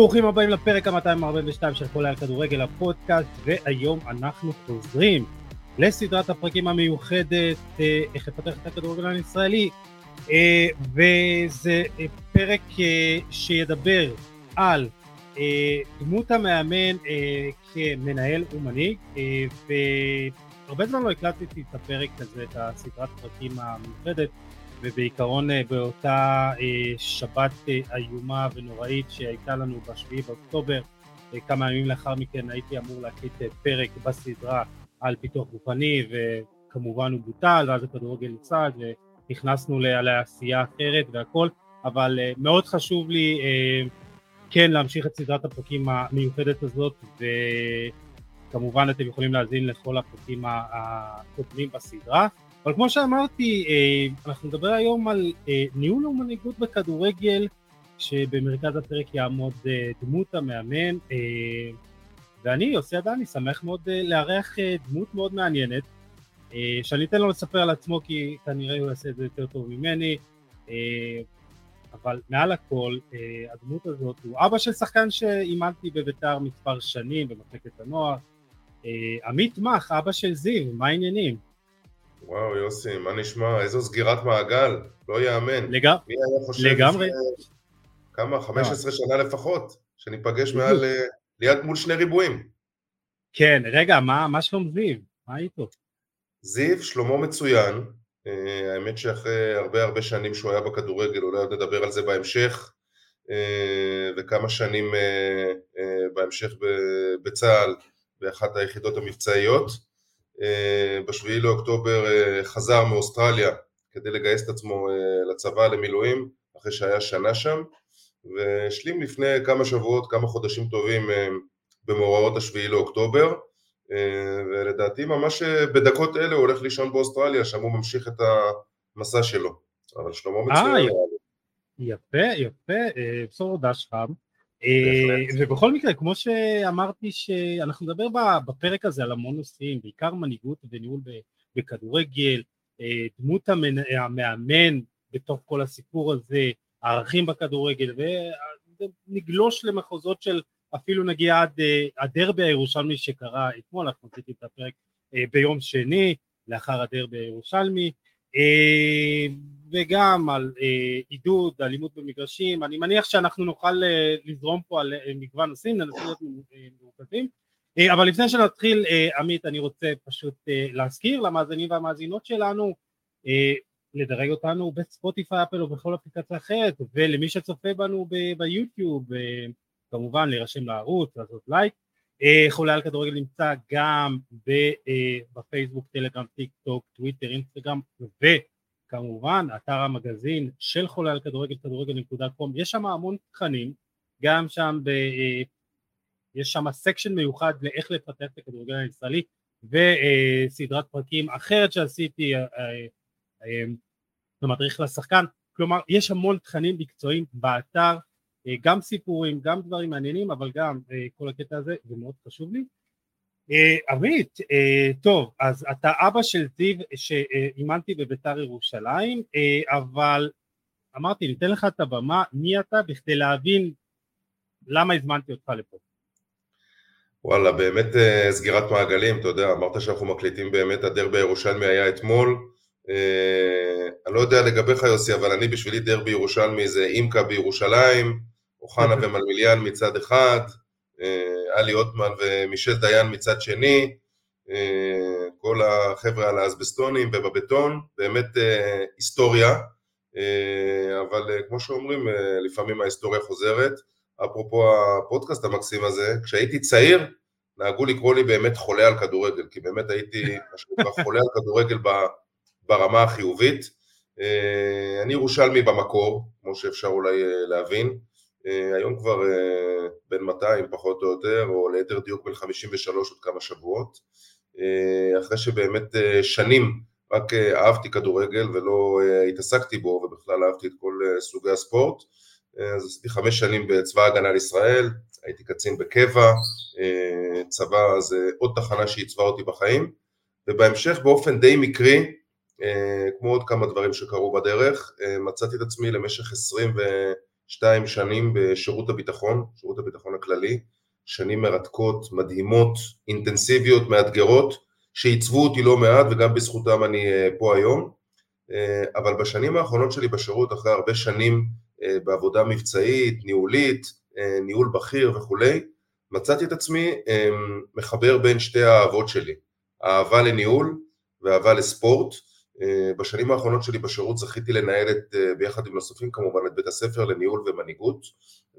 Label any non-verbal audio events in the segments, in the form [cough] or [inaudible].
ברוכים הבאים לפרק ה-242 של חולה על כדורגל הפודקאסט והיום אנחנו חוזרים לסדרת הפרקים המיוחדת אה, איך לפתח את הכדורגל הישראלי אה, וזה אה, פרק שידבר על דמות המאמן כמנהל ומנהיג והרבה זמן לא הקלטתי את הפרק הזה, את הסדרת הפרקים המיוחדת ובעיקרון אה, באותה אה, שבת אה, איומה ונוראית שהייתה לנו בשביעי באוקטובר, כמה ימים לאחר מכן הייתי אמור להקליט פרק בסדרה על פיתוח גופני וכמובן הוא בוטל ואז הכדורגל נפסד ונכנסנו לעשייה אחרת והכל אבל מאוד חשוב לי כן להמשיך את סדרת הפרקים המיוחדת הזאת וכמובן אתם יכולים להאזין לכל הפרקים הקודמים בסדרה אבל כמו שאמרתי, אה, אנחנו נדבר היום על אה, ניהול ומנהיגות בכדורגל, שבמרכז הפרק יעמוד אה, דמות המאמן, ואני, יוסי עדני, שמח מאוד לארח דמות מאוד מעניינת, שאני אתן לו לספר על עצמו כי כנראה הוא יעשה את זה יותר טוב ממני, אבל מעל הכל, הדמות הזאת הוא אבא של שחקן שאימנתי בביתר מספר שנים במחלקת הנוער, עמית מח, אבא של זיו, מה העניינים? וואו יוסי, מה נשמע? איזו סגירת מעגל, לא יאמן. לג... מי היה חושב לגמרי. כמה? 15 שנה לפחות, שניפגש מעל, אה, ליד מול שני ריבועים. כן, רגע, מה, מה שלום זיו? מה איתו? זיו, שלמה מצוין. Uh, האמת שאחרי הרבה הרבה שנים שהוא היה בכדורגל, אולי עוד נדבר על זה בהמשך, וכמה שנים בהמשך בצה"ל, באחת היחידות המבצעיות. אה, בשביעי לאוקטובר אה, חזר מאוסטרליה כדי לגייס את עצמו אה, לצבא למילואים אחרי שהיה שנה שם והשלים לפני כמה שבועות, כמה חודשים טובים במאורעות השביעי לאוקטובר ולדעתי ממש בדקות אלה הוא הולך לישון באוסטרליה, שם הוא ממשיך את המסע שלו אבל שלמה מצוין. יפה, יפה, בשורות דש חם. אה, ובכל מקרה, כמו שאמרתי שאנחנו נדבר בפרק הזה על המון נושאים, בעיקר מנהיגות וניהול בכדורגל, אה, דמות המאמן בתוך כל הסיפור הזה, הערכים בכדורגל, ונגלוש למחוזות של אפילו נגיע עד אה, הדרבי הירושלמי שקרה אתמול, אנחנו עשיתי את הפרק ביום שני, לאחר הדרבי הירושלמי, וגם על אה, עידוד אלימות במגרשים, אני מניח שאנחנו נוכל אה, לזרום פה על מגוון נושאים, ננסה להיות מורכבים, אבל לפני שנתחיל עמית אני רוצה פשוט להזכיר למאזינים והמאזינות שלנו לדרג אותנו בספוטיפיי אפל או בכל אפליקציה אחרת ולמי שצופה בנו ביוטיוב כמובן להירשם לערוץ, לעשות לייק. אה, חולה על כדורגל נמצא גם אה, בפייסבוק, טלגרם, טיק טוק, טוויטר, אינסטגרם וכמובן אתר המגזין של חולה על כדורגל, כדורגל.com, יש שם המון תכנים, גם שם ב... אה, יש שם סקשן מיוחד לאיך לפתח את הכדורגל הישראלי וסדרת פרקים אחרת שעשיתי במדריך לשחקן, כלומר יש המון תכנים מקצועיים באתר אה, גם סיפורים, גם דברים מעניינים, אבל גם אה, כל הקטע הזה, זה מאוד חשוב לי. אה, עמית, טוב, אז אתה אבא של זיו שאימנתי בביתר ירושלים, אבל אמרתי, ניתן לך את הבמה, מי אתה, בכדי להבין למה הזמנתי אותך לפה. וואלה, באמת סגירת מעגלים, אתה יודע, אמרת שאנחנו מקליטים באמת, הדרבי הירושלמי היה אתמול. אני לא יודע לגביך יוסי, אבל אני בשבילי דרבי ירושלמי זה אימקה בירושלים, אוחנה ומלמיליאן מצד אחד, אה, עלי עותמן ומישל דיין מצד שני, אה, כל החבר'ה על האסבסטונים ובבטון, באמת אה, היסטוריה, אבל כמו שאומרים, לפעמים ההיסטוריה חוזרת. אפרופו הפודקאסט המקסים הזה, כשהייתי צעיר, נהגו לקרוא לי באמת חולה על כדורגל, כי באמת הייתי חולה על כדורגל ברמה החיובית. אני ירושלמי במקור, כמו שאפשר אולי להבין, אה, היום כבר אה, בין 200 פחות או יותר, או ליתר דיוק בין 53 עוד כמה שבועות, אה, אחרי שבאמת שנים רק אהבתי כדורגל ולא התעסקתי בו ובכלל אהבתי את כל סוגי הספורט, אז עשיתי חמש שנים בצבא ההגנה לישראל, הייתי קצין בקבע, צבא זה עוד תחנה שעיצבה אותי בחיים, ובהמשך באופן די מקרי, כמו עוד כמה דברים שקרו בדרך, מצאתי את עצמי למשך 20 ו... שתיים שנים בשירות הביטחון, שירות הביטחון הכללי, שנים מרתקות, מדהימות, אינטנסיביות, מאתגרות, שעיצבו אותי לא מעט וגם בזכותם אני אה, פה היום. אה, אבל בשנים האחרונות שלי בשירות, אחרי הרבה שנים אה, בעבודה מבצעית, ניהולית, ניהול בכיר וכולי, מצאתי את עצמי מחבר בין שתי האהבות שלי, אהבה לניהול ואהבה לספורט. בשנים האחרונות שלי בשירות זכיתי לנהל את, ביחד עם נוספים כמובן, את בית הספר לניהול ומנהיגות,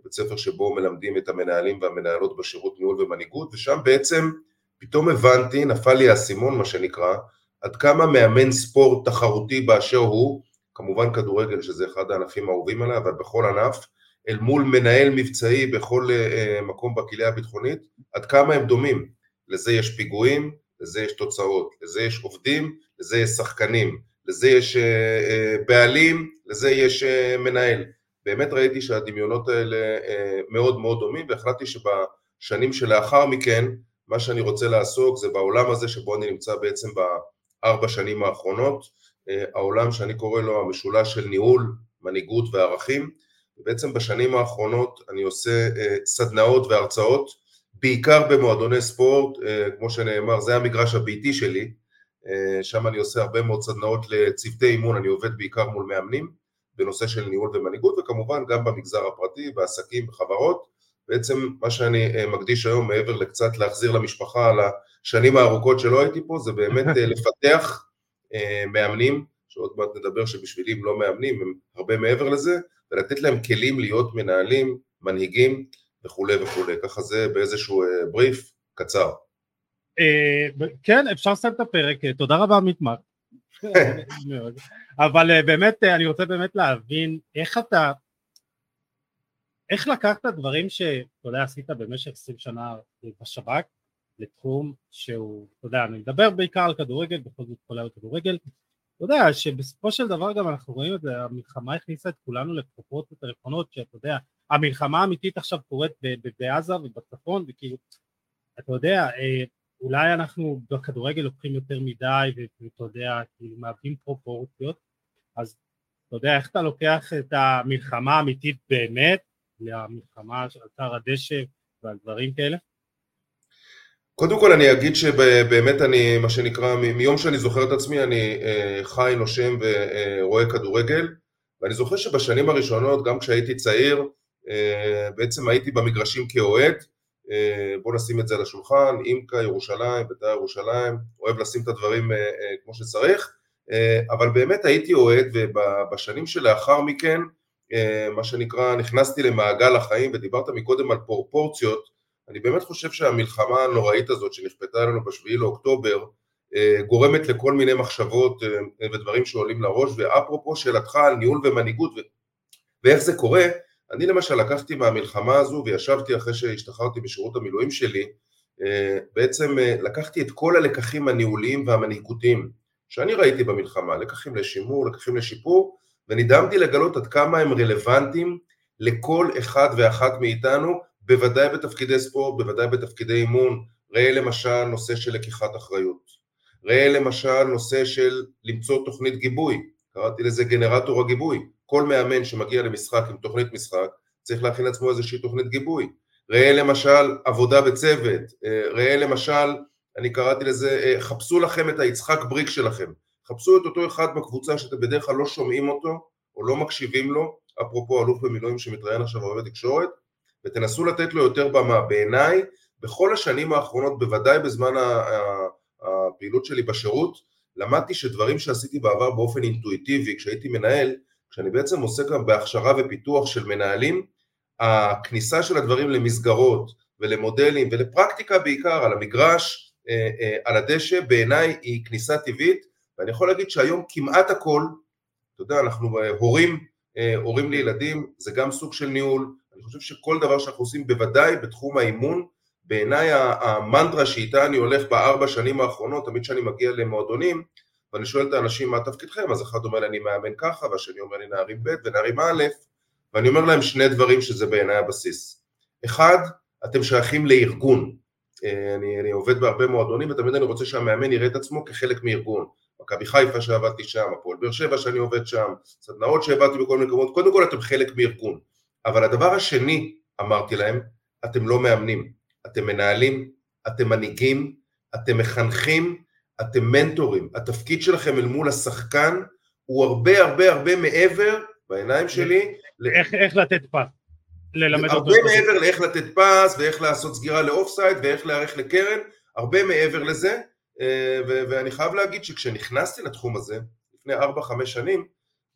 בית ספר שבו מלמדים את המנהלים והמנהלות בשירות ניהול ומנהיגות, ושם בעצם פתאום הבנתי, נפל לי האסימון מה שנקרא, עד כמה מאמן ספורט תחרותי באשר הוא, כמובן כדורגל שזה אחד הענפים האהובים עליי, אבל בכל ענף, אל מול מנהל מבצעי בכל uh, מקום בקהילה הביטחונית, עד כמה הם דומים. לזה יש פיגועים, לזה יש תוצאות, לזה יש עובדים, לזה יש שחקנים, לזה יש uh, uh, בעלים, לזה יש uh, מנהל. באמת ראיתי שהדמיונות האלה מאוד מאוד דומים והחלטתי שבשנים שלאחר מכן מה שאני רוצה לעסוק זה בעולם הזה שבו אני נמצא בעצם בארבע שנים האחרונות, אה, העולם שאני קורא לו המשולש של ניהול, מנהיגות וערכים, ובעצם בשנים האחרונות אני עושה אה, סדנאות והרצאות, בעיקר במועדוני ספורט, אה, כמו שנאמר, זה המגרש הביתי שלי, שם אני עושה הרבה מאוד סדנאות לצוותי אימון, אני עובד בעיקר מול מאמנים בנושא של ניהול ומנהיגות, וכמובן גם במגזר הפרטי, בעסקים, בחברות, בעצם מה שאני אה, מקדיש היום מעבר לקצת להחזיר למשפחה על השנים הארוכות שלא הייתי פה זה באמת אה, [laughs] לפתח אה, מאמנים שעוד מעט נדבר שבשבילי הם לא מאמנים הם הרבה מעבר לזה ולתת להם כלים להיות מנהלים, מנהיגים וכולי וכולי ככה זה באיזשהו בריף קצר. כן אפשר לסיים את הפרק תודה רבה מתמר [laughs] אבל באמת אני רוצה באמת להבין איך אתה איך לקחת דברים שאתה יודע עשית במשך 20 שנה בשב"כ לתחום שהוא, אתה יודע, אני מדבר בעיקר על כדורגל, בכל זאת היום כדורגל, אתה יודע שבסופו של דבר גם אנחנו רואים את זה, המלחמה הכניסה את כולנו לפרופורציות הנכונות, שאתה יודע, המלחמה האמיתית עכשיו קורית בעזה ובצפון, וכאילו, אתה יודע, אה, אולי אנחנו בכדורגל לוקחים יותר מדי, ואתה יודע, כאילו מאבדים פרופורציות, אז אתה יודע, איך אתה לוקח את המלחמה האמיתית באמת, למלחמה של אתר הדשא ועל דברים כאלה? קודם כל אני אגיד שבאמת אני, מה שנקרא, מיום שאני זוכר את עצמי אני אה, חי, נושם ורואה כדורגל ואני זוכר שבשנים הראשונות, גם כשהייתי צעיר, אה, בעצם הייתי במגרשים כאוהד, בואו נשים את זה על השולחן, אימקה, ירושלים, בית"ר ירושלים, אוהב לשים את הדברים כמו שצריך, אבל באמת הייתי אוהד ובשנים שלאחר מכן אה, מה שנקרא, נכנסתי למעגל החיים ודיברת מקודם על פרופורציות, אני באמת חושב שהמלחמה הנוראית הזאת שנכפתה עלינו בשביעי לאוקטובר אה, גורמת לכל מיני מחשבות אה, ודברים שעולים לראש, ואפרופו שאלתך על ניהול ומנהיגות. ואיך זה קורה, אני למשל לקחתי מהמלחמה הזו וישבתי אחרי שהשתחררתי בשירות המילואים שלי, בעצם לקחתי את כל הלקחים הניהוליים והמנהיגותיים שאני ראיתי במלחמה, לקחים לשימור, לקחים לשיפור, ונדהמתי לגלות עד כמה הם רלוונטיים לכל אחד ואחת מאיתנו, בוודאי בתפקידי ספורט, בוודאי בתפקידי אימון. ראה למשל נושא של לקיחת אחריות. ראה למשל נושא של למצוא תוכנית גיבוי, קראתי לזה גנרטור הגיבוי. כל מאמן שמגיע למשחק עם תוכנית משחק צריך להכין לעצמו איזושהי תוכנית גיבוי. ראה למשל עבודה בצוות, אה, ראה למשל, אני קראתי לזה, אה, חפשו לכם את היצחק בריק שלכם. חפשו את אותו אחד בקבוצה שאתם בדרך כלל לא שומעים אותו או לא מקשיבים לו, אפרופו אלוף במילואים שמתראיין עכשיו הרבה בתקשורת, ותנסו לתת לו יותר במה. בעיניי, בכל השנים האחרונות, בוודאי בזמן הפעילות שלי בשירות, למדתי שדברים שעשיתי בעבר באופן אינטואיטיבי, כשהייתי מנהל, כשאני בעצם עוסק גם בהכשרה ופיתוח של מנהלים, הכניסה של הדברים למסגרות ולמודלים ולפרקטיקה בעיקר על המגרש, אה, אה, על הדשא, בעיניי היא כניסה טבעית ואני יכול להגיד שהיום כמעט הכל, אתה יודע, אנחנו אה, הורים, הורים לילדים, זה גם סוג של ניהול, אני חושב שכל דבר שאנחנו עושים, בוודאי בתחום האימון, בעיניי המנטרה שאיתה אני הולך בארבע שנים האחרונות, תמיד כשאני מגיע למועדונים, ואני שואל את האנשים מה תפקידכם, אז אחד אומר לי אני מאמן ככה, והשני אומר לי נערים ב' ונערים א', ואני אומר להם שני דברים שזה בעיניי הבסיס. אחד, אתם שייכים לארגון. אה, אני, אני עובד בהרבה מועדונים ותמיד אני רוצה שהמאמן יראה את עצמו כחלק מארגון. מכבי חיפה שעבדתי שם, הפועל באר שבע שאני עובד שם, סדנאות שהעבדתי בכל מיני מקומות, קודם כל אתם חלק מארגון. אבל הדבר השני, אמרתי להם, אתם לא מאמנים, אתם מנהלים, אתם מנהיגים, אתם מחנכים, אתם מנטורים. התפקיד שלכם אל מול השחקן הוא הרבה הרבה הרבה מעבר, בעיניים שלי, איך, איך לתת פס. ללמד אותו. הרבה מעבר לאיך לתת פס, ואיך לעשות סגירה לאוף סייד, ואיך להיערך לקרן, הרבה מעבר לזה, אה, ואני חייב להגיד שכשנכנסתי לתחום הזה, לפני 4-5 שנים,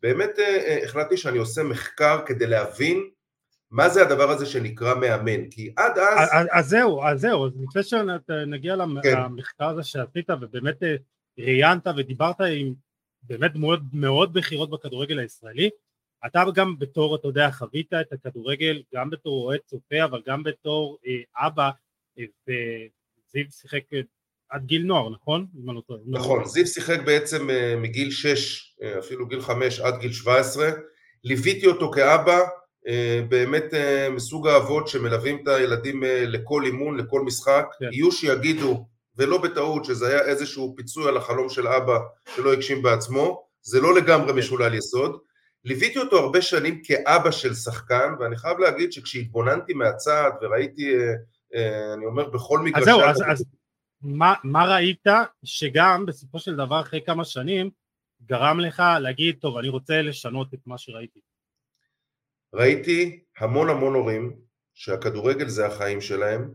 באמת אה, אה, החלטתי שאני עושה מחקר כדי להבין מה זה הדבר הזה שנקרא מאמן, כי עד אז... אז זהו, אז זהו, אז לפני שנגיע כן. למחקר הזה שעשית ובאמת ראיינת ודיברת עם באמת דמויות מאוד בכירות בכדורגל הישראלי, אתה גם בתור, אתה יודע, חווית את הכדורגל גם בתור אוהד צופה, אבל גם בתור אה, אבא, אה, וזיו שיחק אה, עד גיל נוער, נכון? לא נכון, זיו שיחק בעצם אה, מגיל 6, אה, אפילו גיל 5 עד גיל 17, ליוויתי אותו כאבא, אה, באמת אה, מסוג האבות שמלווים את הילדים אה, לכל אימון, לכל משחק, כן. יהיו שיגידו, ולא בטעות, שזה היה איזשהו פיצוי על החלום של אבא שלא הגשים בעצמו, זה לא לגמרי כן. משולל יסוד, ליוויתי אותו הרבה שנים כאבא של שחקן, ואני חייב להגיד שכשהתבוננתי מהצד וראיתי, אה, אה, אני אומר בכל מגרשי... אז זהו, אז, אז מה, מה ראית שגם בסופו של דבר אחרי כמה שנים גרם לך להגיד, טוב, אני רוצה לשנות את מה שראיתי? ראיתי המון המון הורים שהכדורגל זה החיים שלהם,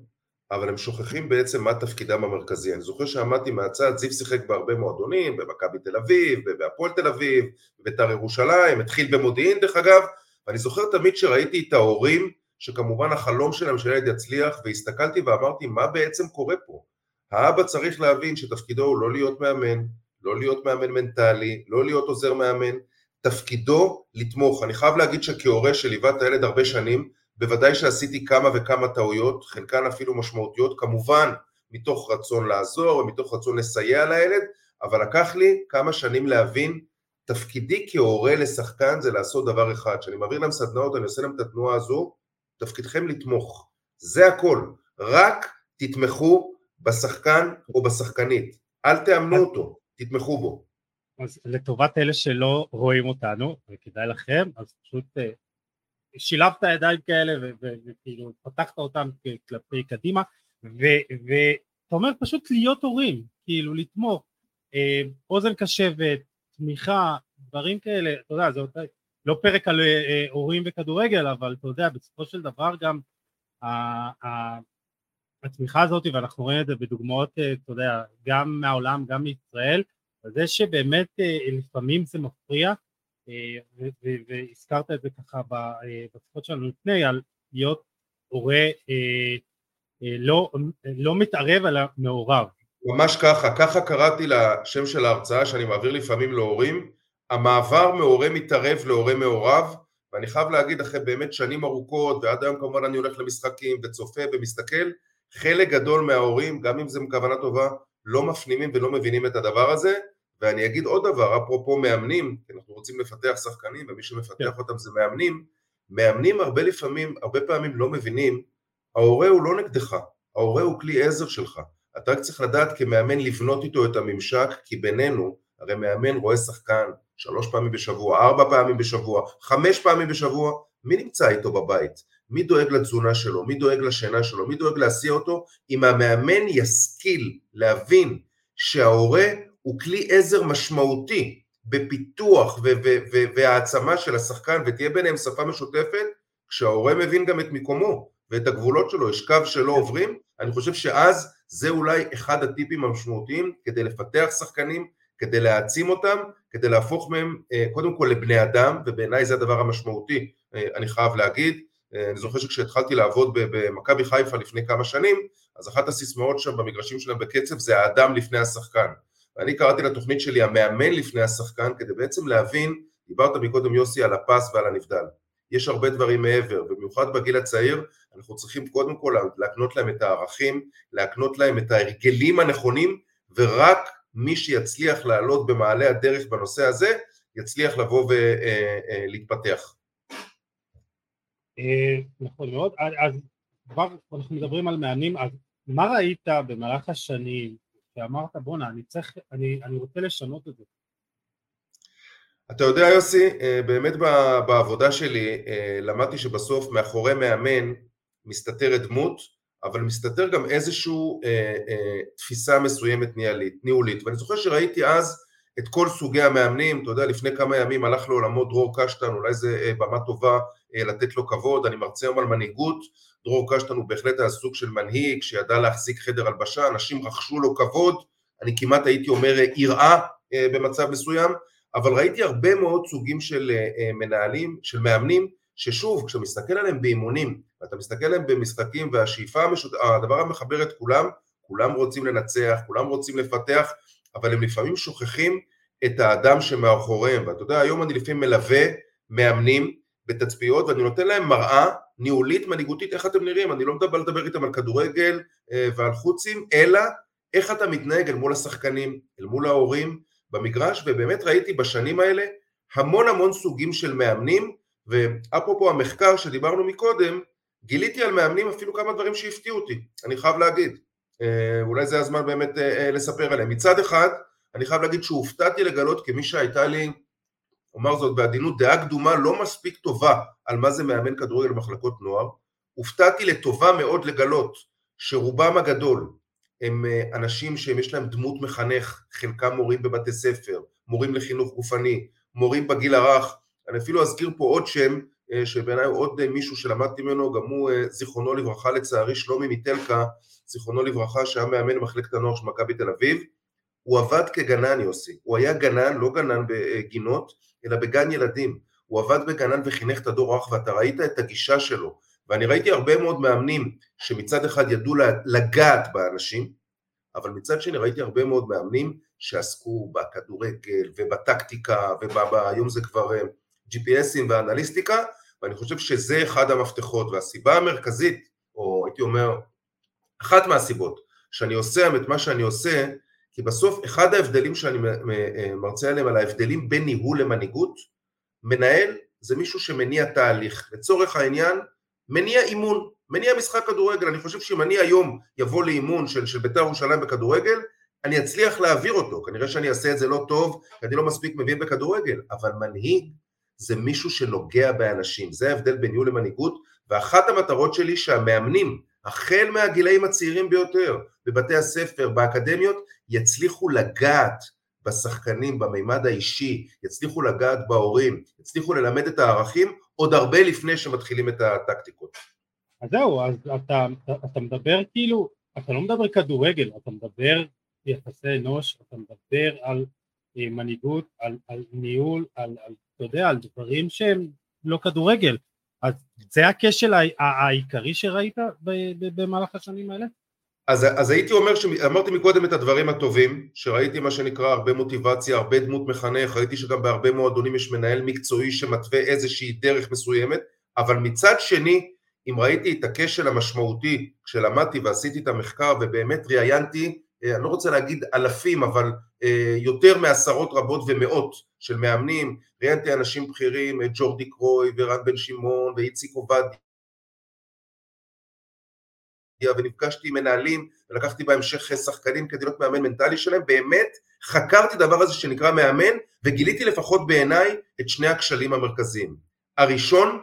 אבל הם שוכחים בעצם מה תפקידם המרכזי. אני זוכר שעמדתי מהצד, זיו שיחק בהרבה מועדונים, במכבי תל אביב, בהפועל תל אביב, בבית"ר ירושלים, התחיל במודיעין דרך אגב, ואני זוכר תמיד שראיתי את ההורים, שכמובן החלום שלהם שהילד יצליח, והסתכלתי ואמרתי, מה בעצם קורה פה? האבא צריך להבין שתפקידו הוא לא להיות מאמן, לא להיות מאמן מנטלי, לא להיות עוזר מאמן, תפקידו לתמוך. אני חייב להגיד שכהורה שליווה את הילד הרבה שנים, בוודאי שעשיתי כמה וכמה טעויות, חלקן אפילו משמעותיות, כמובן מתוך רצון לעזור ומתוך רצון לסייע לילד, אבל לקח לי כמה שנים להבין, תפקידי כהורה לשחקן זה לעשות דבר אחד, כשאני מעביר להם סדנאות, אני עושה להם את התנועה הזו, תפקידכם לתמוך, זה הכל, רק תתמכו בשחקן או בשחקנית, אל תאמנו אותו, תתמכו בו. אז לטובת אלה שלא רואים אותנו, וכדאי לכם, אז פשוט אה, שילבת ידיים כאלה וכאילו פתחת אותם כלפי קדימה ואתה אומר פשוט להיות הורים, כאילו לתמוך, אה, אוזן קשבת, תמיכה, דברים כאלה, אתה יודע, זה לא פרק על אה, הורים וכדורגל, אבל אתה יודע, בסופו של דבר גם התמיכה הזאת, ואנחנו רואים את זה בדוגמאות, אה, אתה יודע, גם מהעולם, גם מישראל, זה שבאמת לפעמים זה מפריע, והזכרת את זה ככה בשיחות שלנו לפני, על להיות הורה אה, אה, לא, לא מתערב אלא מעורב. ממש ככה, ככה קראתי לשם של ההרצאה שאני מעביר לפעמים להורים, המעבר מהורה מתערב להורה מעורב, ואני חייב להגיד אחרי באמת שנים ארוכות, ועד היום כמובן אני הולך למשחקים וצופה ומסתכל, חלק גדול מההורים, גם אם זה מכוונה טובה, לא מפנימים ולא מבינים את הדבר הזה, ואני אגיד עוד דבר, אפרופו מאמנים, כי אנחנו רוצים לפתח שחקנים ומי שמפתח yeah. כן. אותם זה מאמנים, מאמנים הרבה לפעמים, הרבה פעמים לא מבינים, ההורה הוא לא נגדך, ההורה הוא כלי עזר שלך, אתה רק צריך לדעת כמאמן לבנות איתו את הממשק, כי בינינו, הרי מאמן רואה שחקן שלוש פעמים בשבוע, ארבע פעמים בשבוע, חמש פעמים בשבוע, מי נמצא איתו בבית? מי דואג לתזונה שלו? מי דואג לשינה שלו? מי דואג להסיע אותו? אם המאמן ישכיל להבין שההורה הוא כלי עזר משמעותי בפיתוח והעצמה של השחקן ותהיה ביניהם שפה משותפת, כשההורה מבין גם את מקומו ואת הגבולות שלו, יש קו שלא עוברים, אני חושב שאז זה אולי אחד הטיפים המשמעותיים כדי לפתח שחקנים, כדי להעצים אותם, כדי להפוך מהם אה, קודם כל לבני אדם, ובעיניי זה הדבר המשמעותי, אה, אני חייב להגיד. אה, אני זוכר שכשהתחלתי לעבוד במכבי חיפה לפני כמה שנים, אז אחת הסיסמאות שם במגרשים שלהם בקצב זה האדם לפני השחקן. ואני קראתי לתוכנית שלי המאמן לפני השחקן כדי בעצם להבין, דיברת מקודם יוסי על הפס ועל הנבדל, יש הרבה דברים מעבר, במיוחד בגיל הצעיר אנחנו צריכים קודם כל להקנות להם את הערכים, להקנות להם את ההרגלים הנכונים ורק מי שיצליח לעלות במעלה הדרך בנושא הזה יצליח לבוא ולהתפתח. אה, אה, נכון מאוד, אז כבר אנחנו מדברים על מאמנים, אז מה ראית במהלך השנים שאמרת בואנה אני צריך, אני, אני רוצה לשנות את זה? אתה יודע יוסי, אה, באמת בעבודה שלי למדתי שבסוף מאחורי מאמן מסתתרת דמות, אבל מסתתר גם איזושהי אה, אה, תפיסה מסוימת ניהולית, ניהולית. ואני זוכר שראיתי אז את כל סוגי המאמנים, אתה יודע, לפני כמה ימים הלך לעולמו דרור קשטן, אולי זו אה, במה טובה אה, לתת לו כבוד, אני מרצה היום על מנהיגות, דרור קשטן הוא בהחלט היה סוג של מנהיג שידע להחזיק חדר הלבשה, אנשים רכשו לו כבוד, אני כמעט הייתי אומר אה, יראה אה, במצב מסוים, אבל ראיתי הרבה מאוד סוגים של אה, מנהלים, של מאמנים, ששוב, כשאתה מסתכל עליהם באימונים, ואתה מסתכל עליהם במשחקים, והשאיפה, המשות... הדבר המחבר את כולם, כולם רוצים לנצח, כולם רוצים לפתח, אבל הם לפעמים שוכחים את האדם שמאחוריהם, ואתה יודע, היום אני לפעמים מלווה מאמנים בתצפיות, ואני נותן להם מראה ניהולית, מנהיגותית, איך אתם נראים, אני לא מדבר לדבר איתם על כדורגל אה, ועל חוצים, אלא איך אתה מתנהג אל מול השחקנים, אל מול ההורים במגרש, ובאמת ראיתי בשנים האלה המון המון סוגים של מאמנים, ואפרופו המחקר שדיברנו מקודם, גיליתי על מאמנים אפילו כמה דברים שהפתיעו אותי, אני חייב להגיד. אה, אולי זה הזמן באמת אה, לספר עליהם. מצד אחד, אני חייב להגיד שהופתעתי לגלות כמי שהייתה לי, אומר זאת בעדינות, דעה קדומה לא מספיק טובה על מה זה מאמן כדורגל במחלקות נוער, הופתעתי לטובה מאוד לגלות שרובם הגדול הם אנשים שיש להם דמות מחנך, חלקם מורים בבתי ספר, מורים לחינוך גופני, מורים בגיל הרך, אני אפילו אזכיר פה עוד שם שבעיניי הוא עוד מישהו שלמדתי ממנו, גם הוא זיכרונו לברכה לצערי, שלומי מיטלקה, זיכרונו לברכה, שהיה מאמן במחלקת הנוער של מכבי תל אביב, הוא עבד כגנן יוסי, הוא היה גנן, לא גנן בגינות, אלא בגן ילדים, הוא עבד בגנן וחינך את הדור האח ואתה ראית את הגישה שלו, ואני ראיתי הרבה מאוד מאמנים שמצד אחד ידעו לגעת באנשים, אבל מצד שני ראיתי הרבה מאוד מאמנים שעסקו בכדורגל ובטקטיקה והיום זה כבר אה, GPSים ואנליסטיקה ואני חושב שזה אחד המפתחות. והסיבה המרכזית או הייתי אומר אחת מהסיבות שאני עושה את מה שאני עושה, כי בסוף אחד ההבדלים שאני מרצה עליהם, על ההבדלים בין ניהול למנהיגות, מנהל זה מישהו שמניע תהליך. לצורך העניין, מניע אימון, מניע משחק כדורגל. אני חושב שאם אני היום יבוא לאימון של, של בית"ר ירושלים בכדורגל, אני אצליח להעביר אותו. כנראה שאני אעשה את זה לא טוב, כי אני לא מספיק מבין בכדורגל, אבל מנהיג זה מישהו שנוגע באנשים. זה ההבדל בין ניהול למנהיגות, ואחת המטרות שלי שהמאמנים החל מהגילאים הצעירים ביותר, בבתי הספר, באקדמיות, יצליחו לגעת בשחקנים, במימד האישי, יצליחו לגעת בהורים, יצליחו ללמד את הערכים עוד הרבה לפני שמתחילים את הטקטיקות. אז זהו, אז אתה, אתה מדבר כאילו, אתה לא מדבר כדורגל, אתה מדבר יחסי אנוש, אתה מדבר על אה, מנהיגות, על, על ניהול, על, על, אתה יודע, על דברים שהם לא כדורגל. אז זה הכשל העיקרי שראית במהלך השנים האלה? אז, אז הייתי אומר, אמרתי מקודם את הדברים הטובים, שראיתי מה שנקרא הרבה מוטיבציה, הרבה דמות מחנך, ראיתי שגם בהרבה מועדונים יש מנהל מקצועי שמתווה איזושהי דרך מסוימת, אבל מצד שני, אם ראיתי את הכשל המשמעותי כשלמדתי ועשיתי את המחקר ובאמת ראיינתי אני לא רוצה להגיד אלפים, אבל אה, יותר מעשרות רבות ומאות של מאמנים, ראיינתי אנשים בכירים, את ג'ורדי קרוי ורן בן שמעון ואיציק עובדיה ונפגשתי עם מנהלים ולקחתי בהמשך שחקנים כדי להיות מאמן מנטלי שלהם, באמת חקרתי דבר הזה שנקרא מאמן וגיליתי לפחות בעיניי את שני הכשלים המרכזיים. הראשון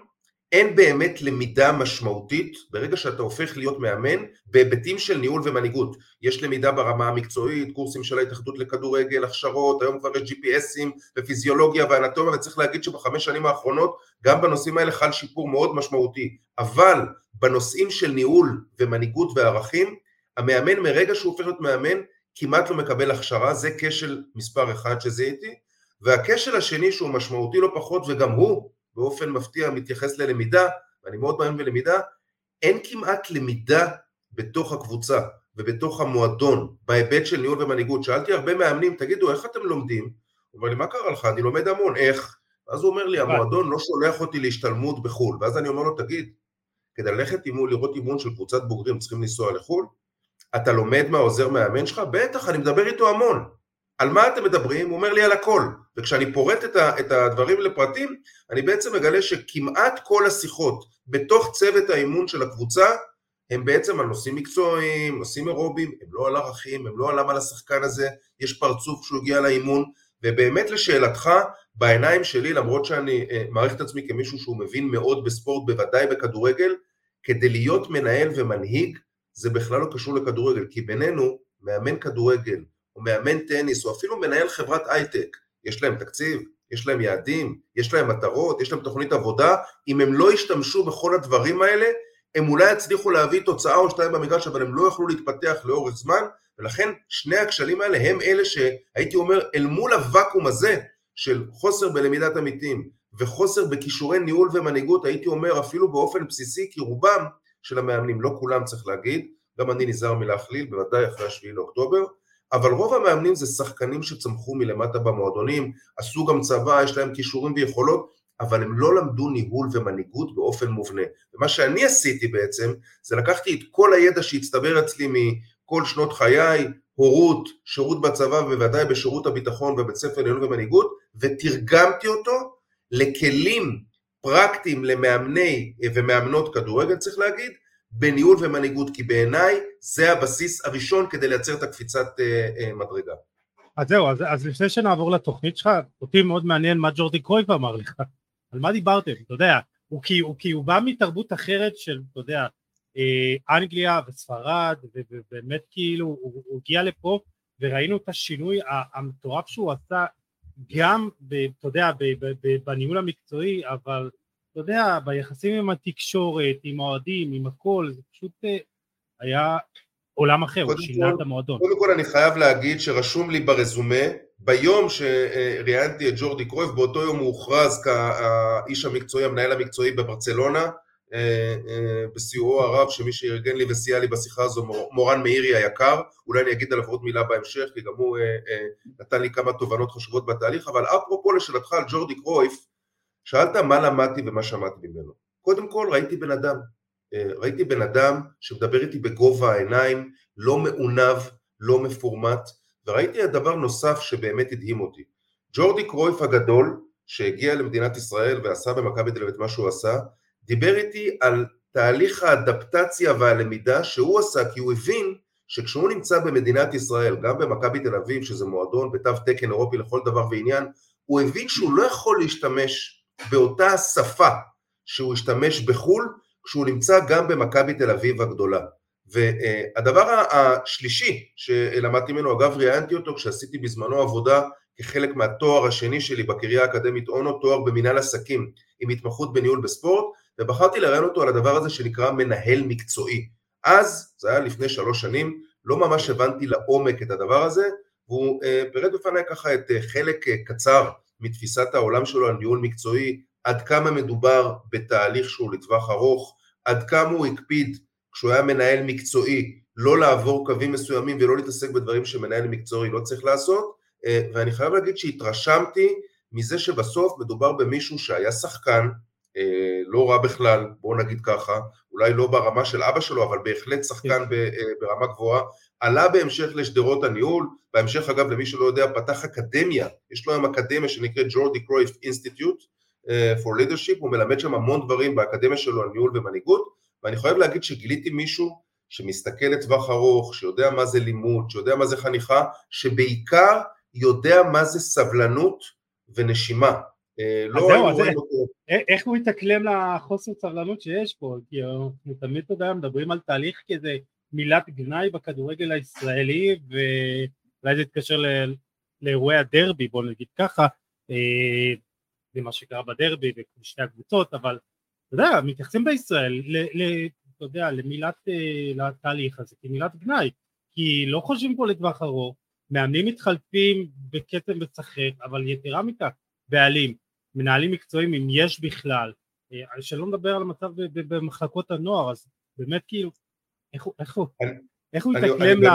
אין באמת למידה משמעותית ברגע שאתה הופך להיות מאמן בהיבטים של ניהול ומנהיגות. יש למידה ברמה המקצועית, קורסים של ההתאחדות לכדורגל, הכשרות, היום כבר יש GPSים ופיזיולוגיה ואנטומיה וצריך להגיד שבחמש שנים האחרונות גם בנושאים האלה חל שיפור מאוד משמעותי. אבל בנושאים של ניהול ומנהיגות וערכים, המאמן מרגע שהוא הופך להיות מאמן כמעט לא מקבל הכשרה, זה כשל מספר אחד שזיהיתי. והכשל השני שהוא משמעותי לא פחות וגם הוא באופן מפתיע מתייחס ללמידה, ואני מאוד מאמין בלמידה, אין כמעט למידה בתוך הקבוצה ובתוך המועדון, בהיבט של ניהול ומנהיגות. שאלתי הרבה מאמנים, תגידו, איך אתם לומדים? הוא אומר לי, מה קרה לך? אני לומד המון, איך? ואז הוא אומר לי, המועדון לא שולח אותי להשתלמות בחו"ל. ואז אני אומר לו, תגיד, כדי ללכת אימון, לראות אימון של קבוצת בוגרים, צריכים לנסוע לחו"ל? אתה לומד מהעוזר מאמן שלך? בטח, אני מדבר איתו המון. על מה אתם מדברים? הוא אומר לי על הכל. וכשאני פורט את, ה, את הדברים לפרטים, אני בעצם מגלה שכמעט כל השיחות בתוך צוות האימון של הקבוצה, הם בעצם על נושאים מקצועיים, נושאים אירובים, הם לא על ערכים, הם לא על למה לשחקן הזה יש פרצוף כשהוא הגיע לאימון, ובאמת לשאלתך, בעיניים שלי, למרות שאני אה, מעריך את עצמי כמישהו שהוא מבין מאוד בספורט, בוודאי בכדורגל, כדי להיות מנהל ומנהיג, זה בכלל לא קשור לכדורגל, כי בינינו, מאמן כדורגל, או מאמן טניס, או אפילו מנהל חברת הייטק, יש להם תקציב, יש להם יעדים, יש להם מטרות, יש להם תוכנית עבודה, אם הם לא ישתמשו בכל הדברים האלה, הם אולי יצליחו להביא תוצאה או שתיים במגרש, אבל הם לא יוכלו להתפתח לאורך זמן, ולכן שני הכשלים האלה הם אלה שהייתי אומר, אל מול הוואקום הזה של חוסר בלמידת עמיתים וחוסר בכישורי ניהול ומנהיגות, הייתי אומר אפילו באופן בסיסי, כי רובם של המאמנים, לא כולם צריך להגיד, גם אני נזהר מלהכליל, בוודאי אחרי השביעי לאוקטובר, אבל רוב המאמנים זה שחקנים שצמחו מלמטה במועדונים, עשו גם צבא, יש להם כישורים ויכולות, אבל הם לא למדו ניהול ומנהיגות באופן מובנה. ומה שאני עשיתי בעצם, זה לקחתי את כל הידע שהצטבר אצלי מכל שנות חיי, הורות, שירות בצבא ובוודאי בשירות הביטחון ובית ספר לניהול ומנהיגות, ותרגמתי אותו לכלים פרקטיים למאמני ומאמנות כדורגל צריך להגיד, בניהול ומנהיגות, כי בעיניי זה הבסיס הראשון כדי לייצר את הקפיצת אה, אה, מדרגה. אז זהו, אז, אז לפני שנעבור לתוכנית שלך, אותי מאוד מעניין מה ג'ורדי קרויף אמר לך, על מה דיברתם, אתה יודע, הוא כי הוא, כי הוא בא מתרבות אחרת של, אתה יודע, אה, אנגליה וספרד, ובאמת כאילו הוא, הוא הגיע לפה וראינו את השינוי המטורף שהוא עשה גם, אתה יודע, בניהול המקצועי, אבל אתה יודע, ביחסים עם התקשורת, עם האוהדים, עם הכל, זה פשוט אה, היה עולם אחר, הוא שינה את המועדון. קודם כל אני חייב להגיד שרשום לי ברזומה, ביום שראיינתי את ג'ורדי קרויף, באותו יום הוא הוכרז כאיש המקצועי, המנהל המקצועי בברצלונה, אה, אה, בסיועו הרב שמי שארגן לי וסייע לי בשיחה הזו מורן מאירי היקר, אולי אני אגיד עליו עוד מילה בהמשך כי גם הוא נתן לי כמה תובנות חשובות בתהליך, אבל אפרופו לשאלתך על ג'ורדי קרויף, שאלת מה למדתי ומה שמעתי ממנו. קודם כל ראיתי בן אדם, אה, ראיתי בן אדם שמדבר איתי בגובה העיניים, לא מעונב, לא מפורמט, וראיתי דבר נוסף שבאמת הדהים אותי. ג'ורדי קרויף הגדול, שהגיע למדינת ישראל ועשה במכבי תל אביב את מה שהוא עשה, דיבר איתי על תהליך האדפטציה והלמידה שהוא עשה, כי הוא הבין שכשהוא נמצא במדינת ישראל, גם במכבי תל אביב, שזה מועדון בתו תקן אירופי לכל דבר ועניין, הוא הבין שהוא לא יכול להשתמש באותה השפה שהוא השתמש בחו"ל, כשהוא נמצא גם במכבי תל אביב הגדולה. והדבר השלישי שלמדתי ממנו, אגב ראיינתי אותו כשעשיתי בזמנו עבודה כחלק מהתואר השני שלי בקריה האקדמית אונו, תואר במנהל עסקים עם התמחות בניהול בספורט, ובחרתי לראיין אותו על הדבר הזה שנקרא מנהל מקצועי. אז, זה היה לפני שלוש שנים, לא ממש הבנתי לעומק את הדבר הזה, והוא פירט בפניי ככה את חלק קצר מתפיסת העולם שלו על ניהול מקצועי, עד כמה מדובר בתהליך שהוא לטווח ארוך, עד כמה הוא הקפיד כשהוא היה מנהל מקצועי לא לעבור קווים מסוימים ולא להתעסק בדברים שמנהל מקצועי לא צריך לעשות, אה, ואני חייב להגיד שהתרשמתי מזה שבסוף מדובר במישהו שהיה שחקן, אה, לא רע בכלל, בואו נגיד ככה, אולי לא ברמה של אבא שלו, אבל בהחלט שחקן כן. אה, ברמה גבוהה, עלה בהמשך לשדרות הניהול, בהמשך אגב למי שלא יודע פתח אקדמיה, יש לו היום אקדמיה שנקראת ג'ורדי קרויף אינסטיטוט for leadership, הוא מלמד שם המון דברים באקדמיה שלו על ניהול ומנהיגות, ואני חייב להגיד שגיליתי מישהו שמסתכל לטווח ארוך, שיודע מה זה לימוד, שיודע מה זה חניכה, שבעיקר יודע מה זה סבלנות ונשימה. אה, לא זהו, אז איך הוא יתאקלם לחוסר סבלנות שיש פה? כי אנחנו תמיד, אתה יודע, מדברים על תהליך כזה מילת גנאי בכדורגל הישראלי ואולי זה יתקשר לאירועי הדרבי בוא נגיד ככה. אה, למה שקרה בדרבי ובשתי הקבוצות אבל אתה יודע מתייחסים בישראל אתה יודע למילת אה, לתהליך הזה כמילת גנאי כי לא חושבים פה לטווח ארוך מאמנים מתחלפים בקצב וצחק אבל יתרה מכך בעלים מנהלים מקצועיים אם יש בכלל. אה, שלא נדבר על המצב במחלקות הנוער אז באמת כאילו איך הוא, איך הוא, איך הוא יתאקלם ל...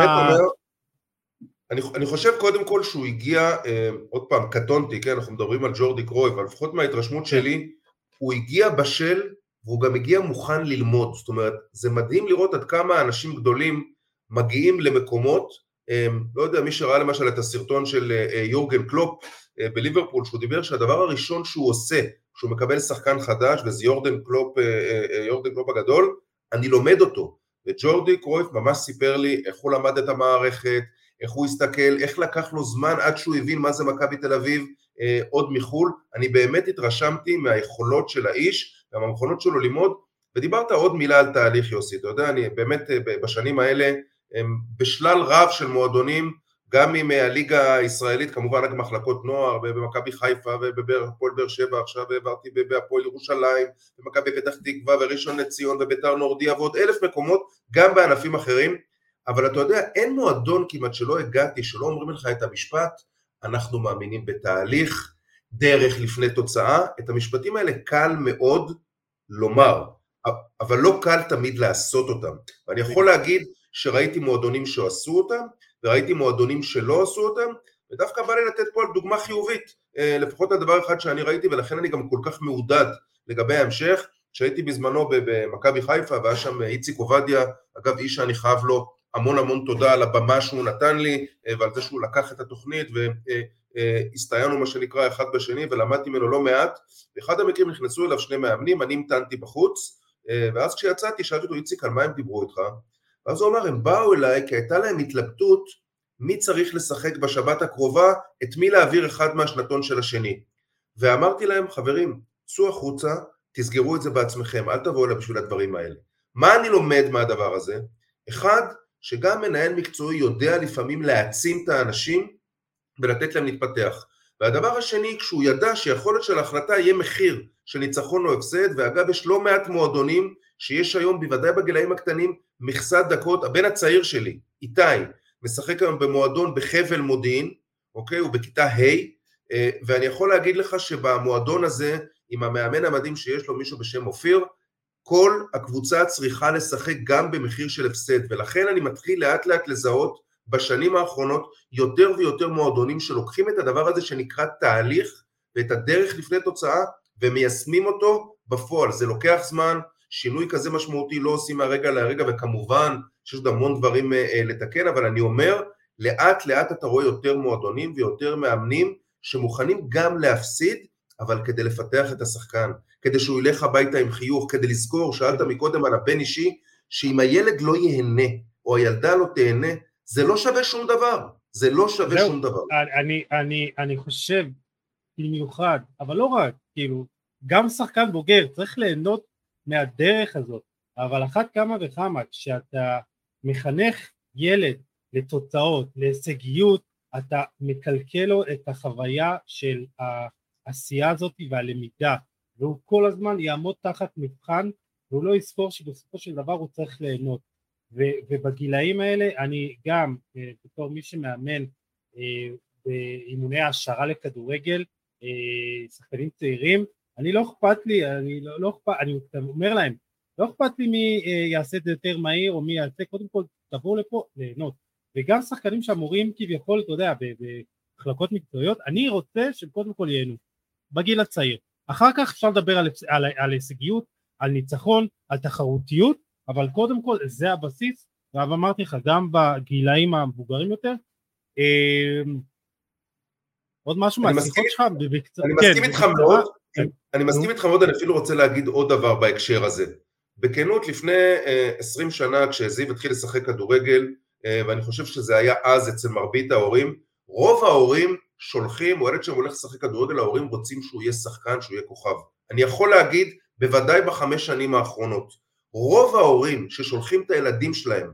אני, אני חושב קודם כל שהוא הגיע, אה, עוד פעם, קטונתי, כן, אנחנו מדברים על ג'ורדי קרויף, אבל לפחות מההתרשמות כן. שלי, הוא הגיע בשל והוא גם הגיע מוכן ללמוד, זאת אומרת, זה מדהים לראות עד כמה אנשים גדולים מגיעים למקומות, אה, לא יודע, מי שראה למשל את הסרטון של אה, אה יורגן קלופ אה, בליברפול, שהוא דיבר שהדבר הראשון שהוא עושה, כשהוא מקבל שחקן חדש, וזה יורגן קלופ, אה, אה, יורדן קלופ הגדול, אני לומד אותו, וג'ורדי קרויף ממש סיפר לי איך הוא למד את המערכת, איך הוא הסתכל, איך לקח לו זמן עד שהוא הבין מה זה מכבי תל אביב, אה, עוד מחו"ל, אני באמת התרשמתי מהיכולות של האיש, גם המכונות שלו ללמוד, ודיברת עוד מילה על תהליך יוסי, אתה יודע, אני באמת אה, בשנים האלה בשלל רב של מועדונים, גם עם הליגה הישראלית, כמובן רק מחלקות נוער, במכבי חיפה ובהפועל באר שבע, עכשיו העברתי בהפועל ירושלים, במכבי פתח תקווה וראשון לציון וביתר נורדיה ועוד אלף מקומות, גם בענפים אחרים, אבל אתה יודע, אין מועדון כמעט שלא הגעתי, שלא אומרים לך את המשפט, אנחנו מאמינים בתהליך, דרך לפני תוצאה, את המשפטים האלה קל מאוד לומר, אבל לא קל תמיד לעשות אותם. ואני יכול להגיד שראיתי מועדונים שעשו אותם, וראיתי מועדונים שלא עשו אותם, ודווקא בא לי לתת פה דוגמה חיובית, אה, לפחות על דבר אחד שאני ראיתי, ולכן אני גם כל כך מעודד לגבי ההמשך, כשהייתי בזמנו במכבי חיפה, והיה שם איציק עובדיה, אגב איש שאני חייב לו המון המון תודה על הבמה שהוא נתן לי, אה, ועל זה שהוא לקח את התוכנית, והסתייענו מה שנקרא אחד בשני, ולמדתי ממנו לא מעט. באחד המקרים נכנסו אליו שני מאמנים, אני המתנתי בחוץ, אה, ואז כשיצאתי שאלתי אותו, איציק, על מה הם דיברו איתך? ואז הוא אמר, הם באו אליי כי הייתה להם התלבטות מי צריך לשחק בשבת הקרובה, את מי להעביר אחד מהשנתון של השני. ואמרתי להם, חברים, צאו החוצה, תסגרו את זה בעצמכם, אל תבואו אליי בשביל הדברים האלה. מה אני לומד מהדבר הזה? אחד, שגם מנהל מקצועי יודע לפעמים להעצים את האנשים ולתת להם להתפתח. והדבר השני, כשהוא ידע שיכול להיות שלהחלטה יהיה מחיר של ניצחון או הפסד, ואגב יש לא מעט מועדונים שיש היום, בוודאי בגילאים הקטנים, מכסת דקות, הבן הצעיר שלי, איתי, משחק היום במועדון בחבל מודיעין, אוקיי? הוא בכיתה ה', אה, ואני יכול להגיד לך שבמועדון הזה, עם המאמן המדהים שיש לו מישהו בשם אופיר, כל הקבוצה צריכה לשחק גם במחיר של הפסד, ולכן אני מתחיל לאט לאט לזהות בשנים האחרונות יותר ויותר מועדונים שלוקחים את הדבר הזה שנקרא תהליך ואת הדרך לפני תוצאה ומיישמים אותו בפועל. זה לוקח זמן, שינוי כזה משמעותי לא עושים מהרגע להרגע וכמובן שיש עוד המון דברים אה, אה, לתקן, אבל אני אומר, לאט לאט אתה רואה יותר מועדונים ויותר מאמנים שמוכנים גם להפסיד, אבל כדי לפתח את השחקן, כדי שהוא ילך הביתה עם חיוך, כדי לזכור, שאלת מקודם על הבן אישי, שאם הילד לא ייהנה או הילדה לא תהנה, זה לא שווה שום דבר, זה לא שווה שום דבר. אני, אני, אני חושב במיוחד, אבל לא רק, כאילו, גם שחקן בוגר צריך ליהנות מהדרך הזאת, אבל אחת כמה וכמה כשאתה מחנך ילד לתוצאות, להישגיות, אתה מקלקל לו את החוויה של העשייה הזאת והלמידה, והוא כל הזמן יעמוד תחת מבחן והוא לא יזכור שבסופו של דבר הוא צריך ליהנות. ו- ובגילאים האלה אני גם אה, בתור מי שמאמן אה, באימוני העשרה לכדורגל, אה, שחקנים צעירים, אני לא אכפת לי, אני לא, לא אכפת, אני אומר להם, לא אכפת לי מי אה, יעשה את זה יותר מהיר או מי יעשה, קודם כל תבואו לפה ליהנות. וגם שחקנים שאמורים כביכול, אתה יודע, במחלקות מקצועיות, אני רוצה שהם קודם כל ייהנו, בגיל הצעיר. אחר כך אפשר לדבר על, על, על הישגיות, על ניצחון, על תחרותיות, אבל קודם כל זה הבסיס, ואמרתי לך, גם בגילאים המבוגרים יותר, אה, עוד משהו מהשיחות שלך? אני מסכים כן, איתך מאוד. אני מסכים איתך מאוד, אני אפילו רוצה להגיד עוד דבר בהקשר הזה. בכנות, לפני אה, עשרים שנה כשזיו התחיל לשחק כדורגל, אה, ואני חושב שזה היה אז אצל מרבית ההורים, רוב ההורים שולחים, או ילד שהולך לשחק כדורגל, ההורים רוצים שהוא יהיה שחקן, שהוא יהיה כוכב. אני יכול להגיד, בוודאי בחמש שנים האחרונות, רוב ההורים ששולחים את הילדים שלהם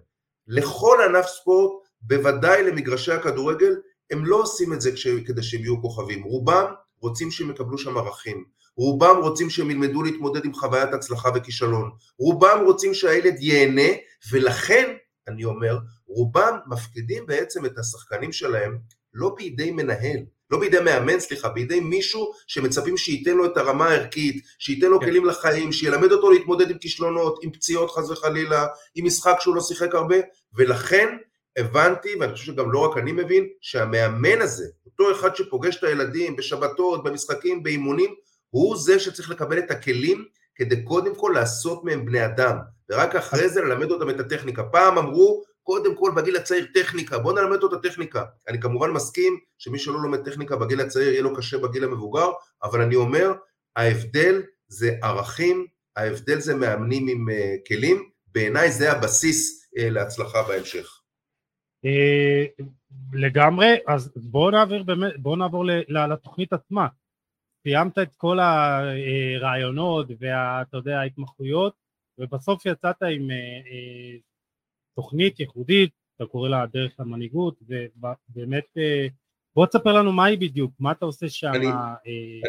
לכל ענף ספורט, בוודאי למגרשי הכדורגל, הם לא עושים את זה כדי שהם יהיו כוכבים. רובם רוצים שהם יקבלו שם ערכים. רובם רוצים שהם ילמדו להתמודד עם חוויית הצלחה וכישלון. רובם רוצים שהילד ייהנה, ולכן, אני אומר, רובם מפקידים בעצם את השחקנים שלהם לא בידי מנהל, לא בידי מאמן, סליחה, בידי מישהו שמצפים שייתן לו את הרמה הערכית, שייתן לו כן. כלים לחיים, שילמד אותו להתמודד עם כישלונות, עם פציעות חס וחלילה, עם משחק שהוא לא שיחק הרבה, ולכן הבנתי, ואני חושב שגם לא רק אני מבין, שהמאמן הזה, אותו אחד שפוגש את הילדים בשבתות, במשחקים, באימונים, הוא זה שצריך לקבל את הכלים כדי קודם כל לעשות מהם בני אדם, ורק אחרי זה ללמד אותם את הטכניקה. פעם אמרו, קודם כל בגיל הצעיר טכניקה, בוא נלמד אותו את הטכניקה. אני כמובן מסכים שמי שלא לומד טכניקה בגיל הצעיר יהיה לו קשה בגיל המבוגר, אבל אני אומר, ההבדל זה ערכים, ההבדל זה מאמנים עם uh, כלים, בעיניי זה הבסיס uh, להצלחה בהמשך. אה, לגמרי, אז בואו באמת, בואו נעבור לתוכנית עצמה. סיימת את כל הרעיונות ואתה יודע ההתמחויות ובסוף יצאת עם אה, אה, תוכנית ייחודית, אתה קורא לה דרך המנהיגות ובאמת אה, בוא תספר לנו מה היא בדיוק, מה אתה עושה שם. אני,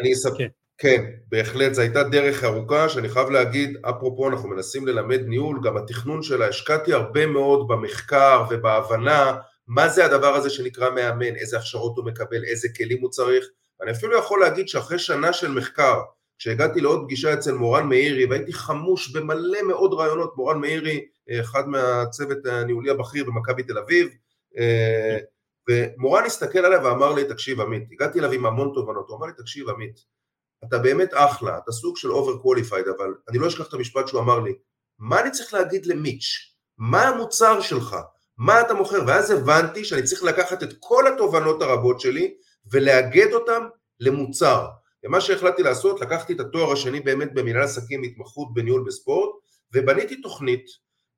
אני אספר, כן. כן, בהחלט, זו הייתה דרך ארוכה שאני חייב להגיד, אפרופו אנחנו מנסים ללמד ניהול, גם התכנון שלה, השקעתי הרבה מאוד במחקר ובהבנה מה זה הדבר הזה שנקרא מאמן, איזה הכשרות הוא מקבל, איזה כלים הוא צריך, אני אפילו יכול להגיד שאחרי שנה של מחקר, כשהגעתי לעוד פגישה אצל מורן מאירי והייתי חמוש במלא מאוד רעיונות, מורן מאירי, אחד מהצוות הניהולי הבכיר במכבי תל אביב, ומורן הסתכל עליי ואמר לי, תקשיב עמית, הגעתי אליו עם המון תובנות, הוא אמר לי, תקשיב עמית, אתה באמת אחלה, אתה סוג של overqualified, אבל אני לא אשכח את המשפט שהוא אמר לי, מה אני צריך להגיד למיץ'? מה המוצר שלך? מה אתה מוכר? ואז הבנתי שאני צריך לקחת את כל התובנות הרבות שלי ולאגד אותם למוצר. ומה שהחלטתי לעשות, לקחתי את התואר השני באמת במנהל עסקים, התמחות בניהול בספורט, ובניתי תוכנית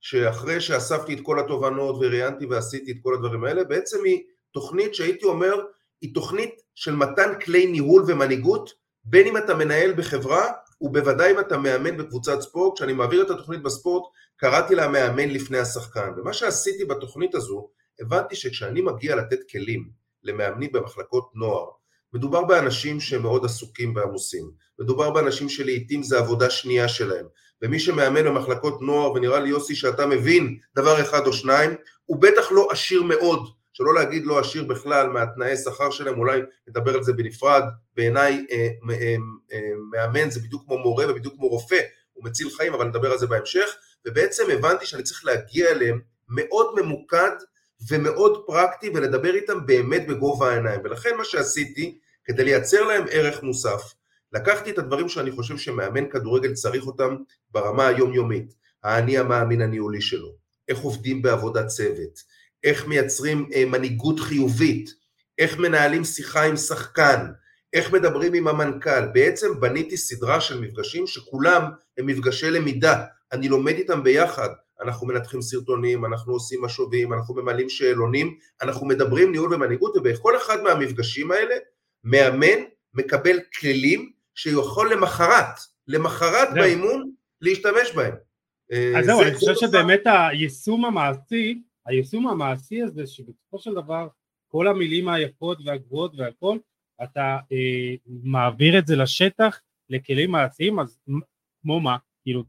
שאחרי שאספתי את כל התובנות וראיינתי ועשיתי את כל הדברים האלה, בעצם היא תוכנית שהייתי אומר, היא תוכנית של מתן כלי ניהול ומנהיגות, בין אם אתה מנהל בחברה, ובוודאי אם אתה מאמן בקבוצת ספורט, כשאני מעביר את התוכנית בספורט, קראתי לה מאמן לפני השחקן, ומה שעשיתי בתוכנית הזו, הבנתי שכשאני מגיע לתת כלים למאמנים במחלקות נוער, מדובר באנשים שהם מאוד עסוקים ועמוסים, מדובר באנשים שלעיתים זה עבודה שנייה שלהם, ומי שמאמן במחלקות נוער, ונראה לי יוסי שאתה מבין דבר אחד או שניים, הוא בטח לא עשיר מאוד, שלא להגיד לא עשיר בכלל מהתנאי שכר שלהם, אולי נדבר על זה בנפרד, בעיניי אה, אה, אה, מאמן זה בדיוק כמו מורה ובדיוק כמו רופא, הוא מציל חיים, אבל נדבר על זה בהמשך, ובעצם הבנתי שאני צריך להגיע אליהם מאוד ממוקד ומאוד פרקטי ולדבר איתם באמת בגובה העיניים, ולכן מה שעשיתי, כדי לייצר להם ערך מוסף, לקחתי את הדברים שאני חושב שמאמן כדורגל צריך אותם ברמה היומיומית, האני המאמין הניהולי שלו, איך עובדים בעבודת צוות, איך מייצרים אה, מנהיגות חיובית, איך מנהלים שיחה עם שחקן, איך מדברים עם המנכ"ל, בעצם בניתי סדרה של מפגשים שכולם הם מפגשי למידה, אני לומד איתם ביחד, אנחנו מנתחים סרטונים, אנחנו עושים משובים, אנחנו ממלאים שאלונים, אנחנו מדברים ניהול ומנהיגות, ובכל אחד מהמפגשים האלה מאמן מקבל כלים שיכול למחרת, למחרת באימון להשתמש בהם. אה, אז זהו, אני חושב שבאמת היישום המעשי, היישום המעשי הזה, שבסופו של דבר כל המילים היפות והגבוהות והכל, אתה אה, מעביר את זה לשטח, לכלים מעשיים, אז כמו מה? כאילו,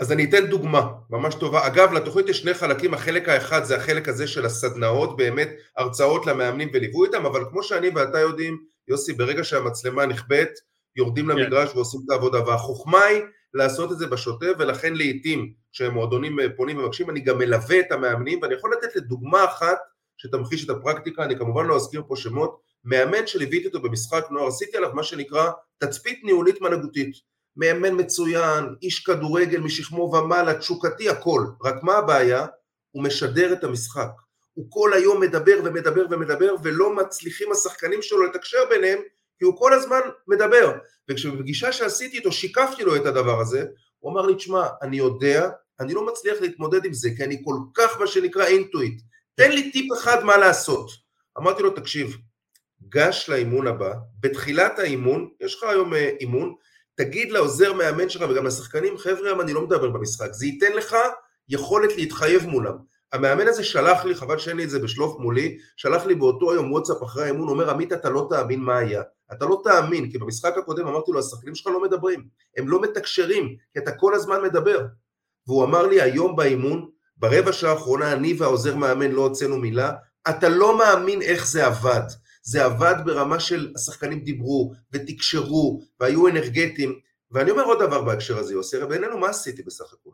אז אני אתן דוגמה ממש טובה. אגב, לתוכנית יש שני חלקים, החלק האחד זה החלק הזה של הסדנאות, באמת הרצאות למאמנים וליווי איתם, אבל כמו שאני ואתה יודעים, יוסי, ברגע שהמצלמה נכבדת, יורדים כן. למגרש ועושים את העבודה, והחוכמה היא לעשות את זה בשוטף, ולכן לעיתים כשמועדונים אה, פונים ומבקשים, אני גם מלווה את המאמנים, ואני יכול לתת לדוגמה אחת שתמחיש את הפרקטיקה, אני כמובן לא אזכיר פה שמות, מאמן שליוויתי אותו במשחק נוער, עשיתי עליו מה שנקרא תצפית ניהולית מנהיגותית. מאמן מצוין, איש כדורגל משכמו ומעלה, תשוקתי, הכל. רק מה הבעיה? הוא משדר את המשחק. הוא כל היום מדבר ומדבר ומדבר ולא מצליחים השחקנים שלו לתקשר ביניהם כי הוא כל הזמן מדבר. וכשבפגישה שעשיתי איתו שיקפתי לו את הדבר הזה, הוא אמר לי, תשמע, אני יודע, אני לא מצליח להתמודד עם זה כי אני כל כך מה שנקרא אינטואיט. תן לי טיפ אחד מה לעשות. אמרתי לו, תקשיב, גש לאימון הבא, בתחילת האימון, יש לך היום אה, אימון, תגיד לעוזר מאמן שלך וגם לשחקנים, חבר'ה, אני לא מדבר במשחק, זה ייתן לך יכולת להתחייב מולם. המאמן הזה שלח לי, חבל שאין לי את זה בשלוף מולי, שלח לי באותו היום וואטסאפ אחרי האימון, אומר עמית אתה לא תאמין מה היה, אתה לא תאמין, כי במשחק הקודם אמרתי לו השחקנים שלך לא מדברים, הם לא מתקשרים, כי אתה כל הזמן מדבר. והוא אמר לי היום באימון, ברבע שעה האחרונה אני והעוזר מאמן לא הוצאנו מילה, אתה לא מאמין איך זה עבד. זה עבד ברמה של השחקנים דיברו ותקשרו והיו אנרגטיים ואני אומר עוד דבר בהקשר הזה יוסי, הרי בעינינו מה עשיתי בסך הכל?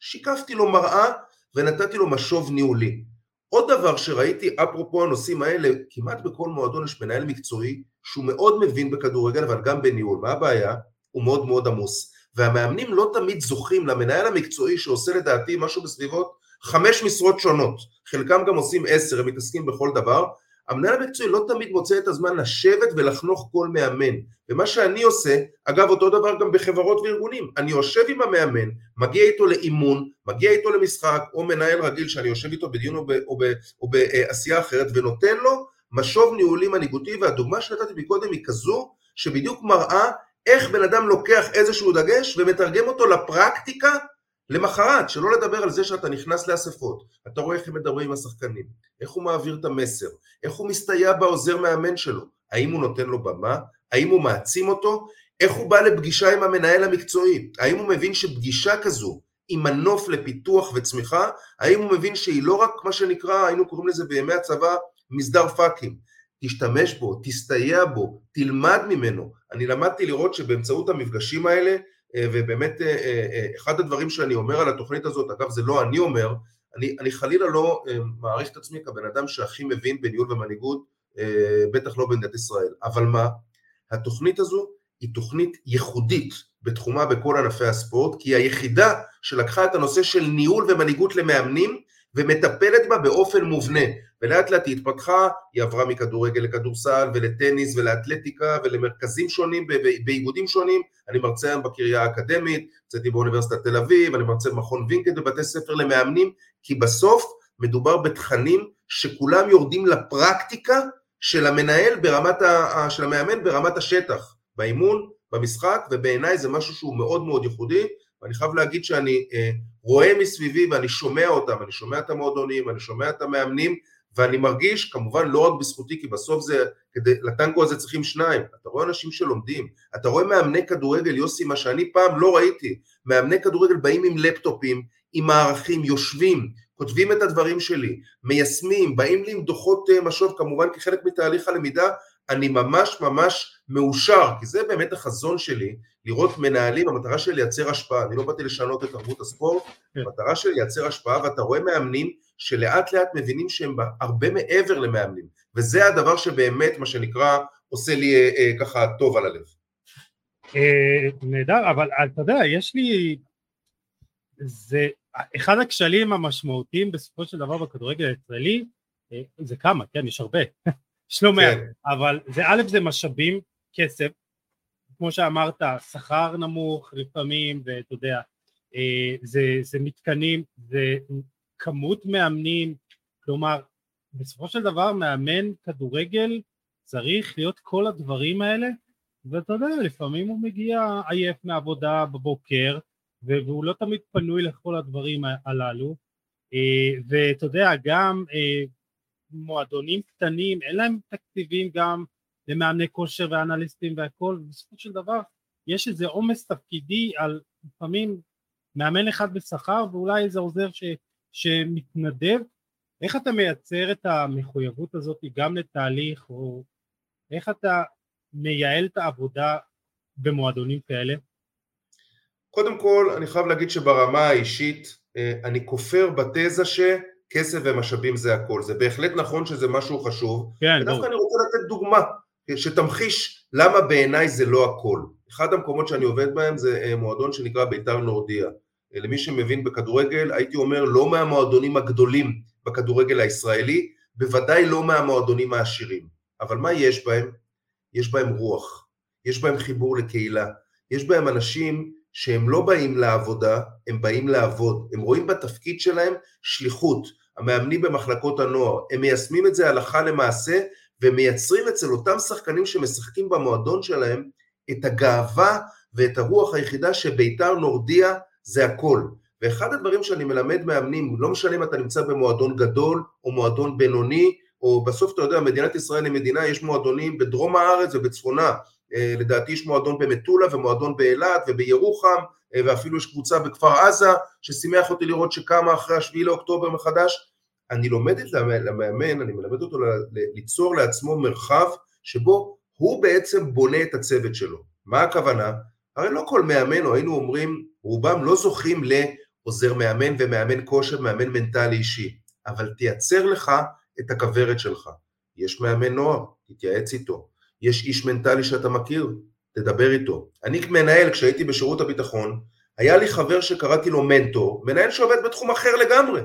שיקפתי לו מראה ונתתי לו משוב ניהולי. עוד דבר שראיתי אפרופו הנושאים האלה, כמעט בכל מועדון יש מנהל מקצועי שהוא מאוד מבין בכדורגל אבל גם בניהול, מה הבעיה? הוא מאוד מאוד עמוס והמאמנים לא תמיד זוכים למנהל המקצועי שעושה לדעתי משהו בסביבות חמש משרות שונות, חלקם גם עושים עשר, הם מתעסקים בכל דבר, המנהל המקצועי לא תמיד מוצא את הזמן לשבת ולחנוך כל מאמן. ומה שאני עושה, אגב אותו דבר גם בחברות וארגונים, אני יושב עם המאמן, מגיע איתו לאימון, מגיע איתו למשחק, או מנהל רגיל שאני יושב איתו בדיון או, ב, או, ב, או בעשייה אחרת, ונותן לו משוב ניהולי מנהיגותי, והדוגמה שנתתי מקודם היא כזו, שבדיוק מראה איך בן אדם לוקח איזשהו דגש ומתרגם אותו לפרקטיקה למחרת, שלא לדבר על זה שאתה נכנס לאספות, אתה רואה איך הם מדברים עם השחקנים, איך הוא מעביר את המסר, איך הוא מסתייע בעוזר מאמן שלו, האם הוא נותן לו במה, האם הוא מעצים אותו, איך הוא בא לפגישה עם המנהל המקצועי, האם הוא מבין שפגישה כזו היא מנוף לפיתוח וצמיחה, האם הוא מבין שהיא לא רק מה שנקרא, היינו קוראים לזה בימי הצבא, מסדר פאקים, תשתמש בו, תסתייע בו, תלמד ממנו. אני למדתי לראות שבאמצעות המפגשים האלה אה, ובאמת אה, אה, אחד הדברים שאני אומר על התוכנית הזאת, אגב זה לא אני אומר, אני, אני חלילה לא מעריך את עצמי כבן אדם שהכי מבין בניהול ומנהיגות, בטח לא במדינת ישראל, אבל מה, התוכנית הזו היא תוכנית ייחודית בתחומה בכל ענפי הספורט, כי היא היחידה שלקחה את הנושא של ניהול ומנהיגות למאמנים ומטפלת בה באופן מובנה, ולאט לאט היא התפתחה, היא עברה מכדורגל לכדורסל ולטניס ולאתלטיקה ולמרכזים שונים באיגודים שונים, אני מרצה היום בקריה האקדמית, הרציתי באוניברסיטת תל אביב, אני מרצה במכון וינקד בבתי ספר למאמנים, כי בסוף מדובר בתכנים שכולם יורדים לפרקטיקה של המנהל ברמת ה... של המאמן ברמת השטח, באימון, במשחק, ובעיניי זה משהו שהוא מאוד מאוד ייחודי, ואני חייב להגיד שאני אה, רואה מסביבי ואני שומע אותם, אני שומע את המועדונים, אני שומע את המאמנים, ואני מרגיש, כמובן לא רק בזכותי, כי בסוף זה, כדי, לטנגו הזה צריכים שניים, אתה רואה אנשים שלומדים, אתה רואה מאמני כדורגל, יוסי, מה שאני פעם לא ראיתי, מאמני כדורגל באים עם לפטופים, עם מערכים, יושבים, כותבים את הדברים שלי, מיישמים, באים לי עם דוחות אה, משוב, כמובן כחלק מתהליך הלמידה, אני ממש ממש מאושר, כי זה באמת החזון שלי, לראות מנהלים, המטרה שלי לייצר השפעה, אני לא באתי לשנות את תרבות הספורט, כן. המטרה שלי לייצר השפעה, ואתה רואה מאמנים שלאט לאט מבינים שהם הרבה מעבר למאמנים, וזה הדבר שבאמת, מה שנקרא, עושה לי אה, אה, ככה טוב על הלב. אה, נהדר, אבל אתה יודע, יש לי, זה אחד הכשלים המשמעותיים בסופו של דבר בכדורגל הישראלי, אה, זה כמה, כן, יש הרבה, מעט, כן. אבל זה א' זה משאבים, כסף, כמו שאמרת, שכר נמוך לפעמים, ואתה יודע, אה, זה, זה מתקנים, זה כמות מאמנים, כלומר, בסופו של דבר מאמן כדורגל צריך להיות כל הדברים האלה, ואתה יודע, לפעמים הוא מגיע עייף מעבודה בבוקר, והוא לא תמיד פנוי לכל הדברים הללו, אה, ואתה יודע, גם אה, מועדונים קטנים, אין להם תקציבים גם למאמני כושר ואנליסטים והכל, ובסופו של דבר יש איזה עומס תפקידי על לפעמים מאמן אחד בשכר ואולי איזה עוזר ש, שמתנדב, איך אתה מייצר את המחויבות הזאת גם לתהליך, או איך אתה מייעל את העבודה במועדונים כאלה? קודם כל, אני חייב להגיד שברמה האישית, אה, אני כופר בתזה שכסף ומשאבים זה הכל. זה בהחלט נכון שזה משהו חשוב. כן, ודווקא אני רוצה לתת דוגמה. שתמחיש למה בעיניי זה לא הכל. אחד המקומות שאני עובד בהם זה אה, מועדון שנקרא בית"ר נורדיה. אה, למי שמבין בכדורגל, הייתי אומר לא מהמועדונים הגדולים בכדורגל הישראלי, בוודאי לא מהמועדונים העשירים. אבל מה יש בהם? יש בהם רוח, יש בהם חיבור לקהילה, יש בהם אנשים שהם לא באים לעבודה, הם באים לעבוד, הם רואים בתפקיד שלהם שליחות, המאמנים במחלקות הנוער, הם מיישמים את זה הלכה למעשה ומייצרים אצל אותם שחקנים שמשחקים במועדון שלהם את הגאווה ואת הרוח היחידה שביתר נורדיה זה הכל. ואחד הדברים שאני מלמד מאמנים, לא משנה אם אתה נמצא במועדון גדול או מועדון בינוני, או בסוף אתה יודע, מדינת ישראל היא מדינה, יש מועדונים בדרום הארץ ובצפונה, לדעתי יש מועדון במטולה ומועדון באילת ובירוחם, אה, ואפילו יש קבוצה בכפר עזה, ששימח אותי לראות שקמה אחרי השביעי לאוקטובר מחדש, אני לומד את המאמן, אני מלמד אותו ליצור לעצמו מרחב שבו הוא בעצם בונה את הצוות שלו. מה הכוונה? הרי לא כל מאמן, או היינו אומרים, רובם לא זוכים לעוזר מאמן ומאמן כושר, מאמן מנטלי אישי, אבל תייצר לך את הכוורת שלך. יש מאמן נוער, תתייעץ איתו. יש איש מנטלי שאתה מכיר, תדבר איתו. אני כמנהל, כשהייתי בשירות הביטחון, היה לי חבר שקראתי לו מנטור, מנהל שעובד בתחום אחר לגמרי.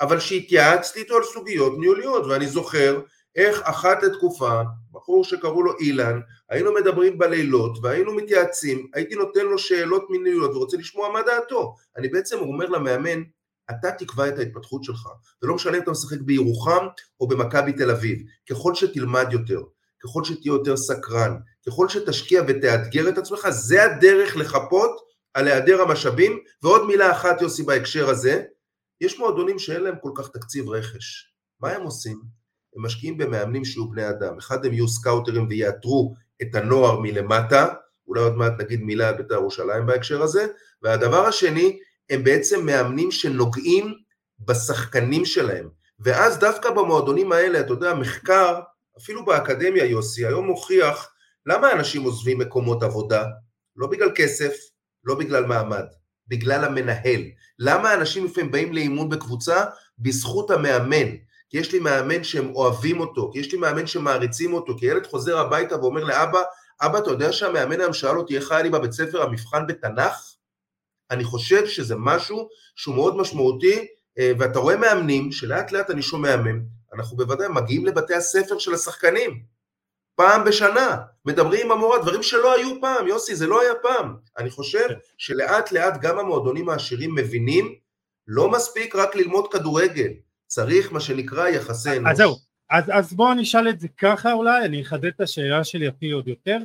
אבל שהתייעצתי איתו על סוגיות ניהוליות, ואני זוכר איך אחת לתקופה, בחור שקראו לו אילן, היינו מדברים בלילות והיינו מתייעצים, הייתי נותן לו שאלות מיניות ורוצה לשמוע מה דעתו. אני בעצם אומר למאמן, אתה תקבע את ההתפתחות שלך, ולא משנה אם אתה משחק בירוחם או במכבי תל אביב, ככל שתלמד יותר, ככל שתהיה יותר סקרן, ככל שתשקיע ותאתגר את עצמך, זה הדרך לחפות על היעדר המשאבים, ועוד מילה אחת יוסי בהקשר הזה, יש מועדונים שאין להם כל כך תקציב רכש, מה הם עושים? הם משקיעים במאמנים שיהיו בני אדם, אחד הם יהיו סקאוטרים ויאתרו את הנוער מלמטה, אולי עוד מעט נגיד מילה על בית"ר ירושלים בהקשר הזה, והדבר השני, הם בעצם מאמנים שנוגעים בשחקנים שלהם, ואז דווקא במועדונים האלה, אתה יודע, מחקר, אפילו באקדמיה יוסי, היום מוכיח למה אנשים עוזבים מקומות עבודה? לא בגלל כסף, לא בגלל מעמד, בגלל המנהל. למה אנשים לפעמים באים לאימון בקבוצה? בזכות המאמן. כי יש לי מאמן שהם אוהבים אותו, כי יש לי מאמן שמעריצים אותו, כי ילד חוזר הביתה ואומר לאבא, אבא, אתה יודע שהמאמן היום שאל אותי איך היה לי בבית ספר המבחן בתנ"ך? אני חושב שזה משהו שהוא מאוד משמעותי, אה, ואתה רואה מאמנים, שלאט לאט אני שומע מהם, אנחנו בוודאי מגיעים לבתי הספר של השחקנים, פעם בשנה, מדברים עם המורה, דברים שלא היו פעם, יוסי, זה לא היה פעם. אני חושב כן. שלאט לאט גם המועדונים העשירים מבינים, לא מספיק רק ללמוד כדורגל, צריך מה שנקרא יחסי אנוש. אז זהו, אז, אז בואו נשאל את זה ככה אולי, אני אחדד את השאלה שלי אפילו עוד יותר.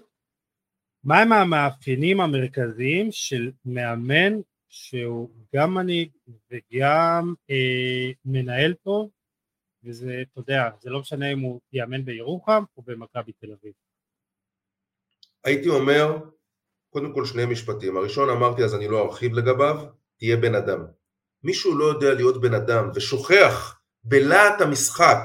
מהם המאפיינים המרכזיים של מאמן שהוא גם מנהיג וגם אה, מנהל טוב, וזה, אתה יודע, זה לא משנה אם הוא יאמן בירוחם או במכבי תל אביב. הייתי אומר, קודם כל שני משפטים. הראשון אמרתי אז אני לא ארחיב לגביו, תהיה בן אדם. מישהו לא יודע להיות בן אדם ושוכח בלהט המשחק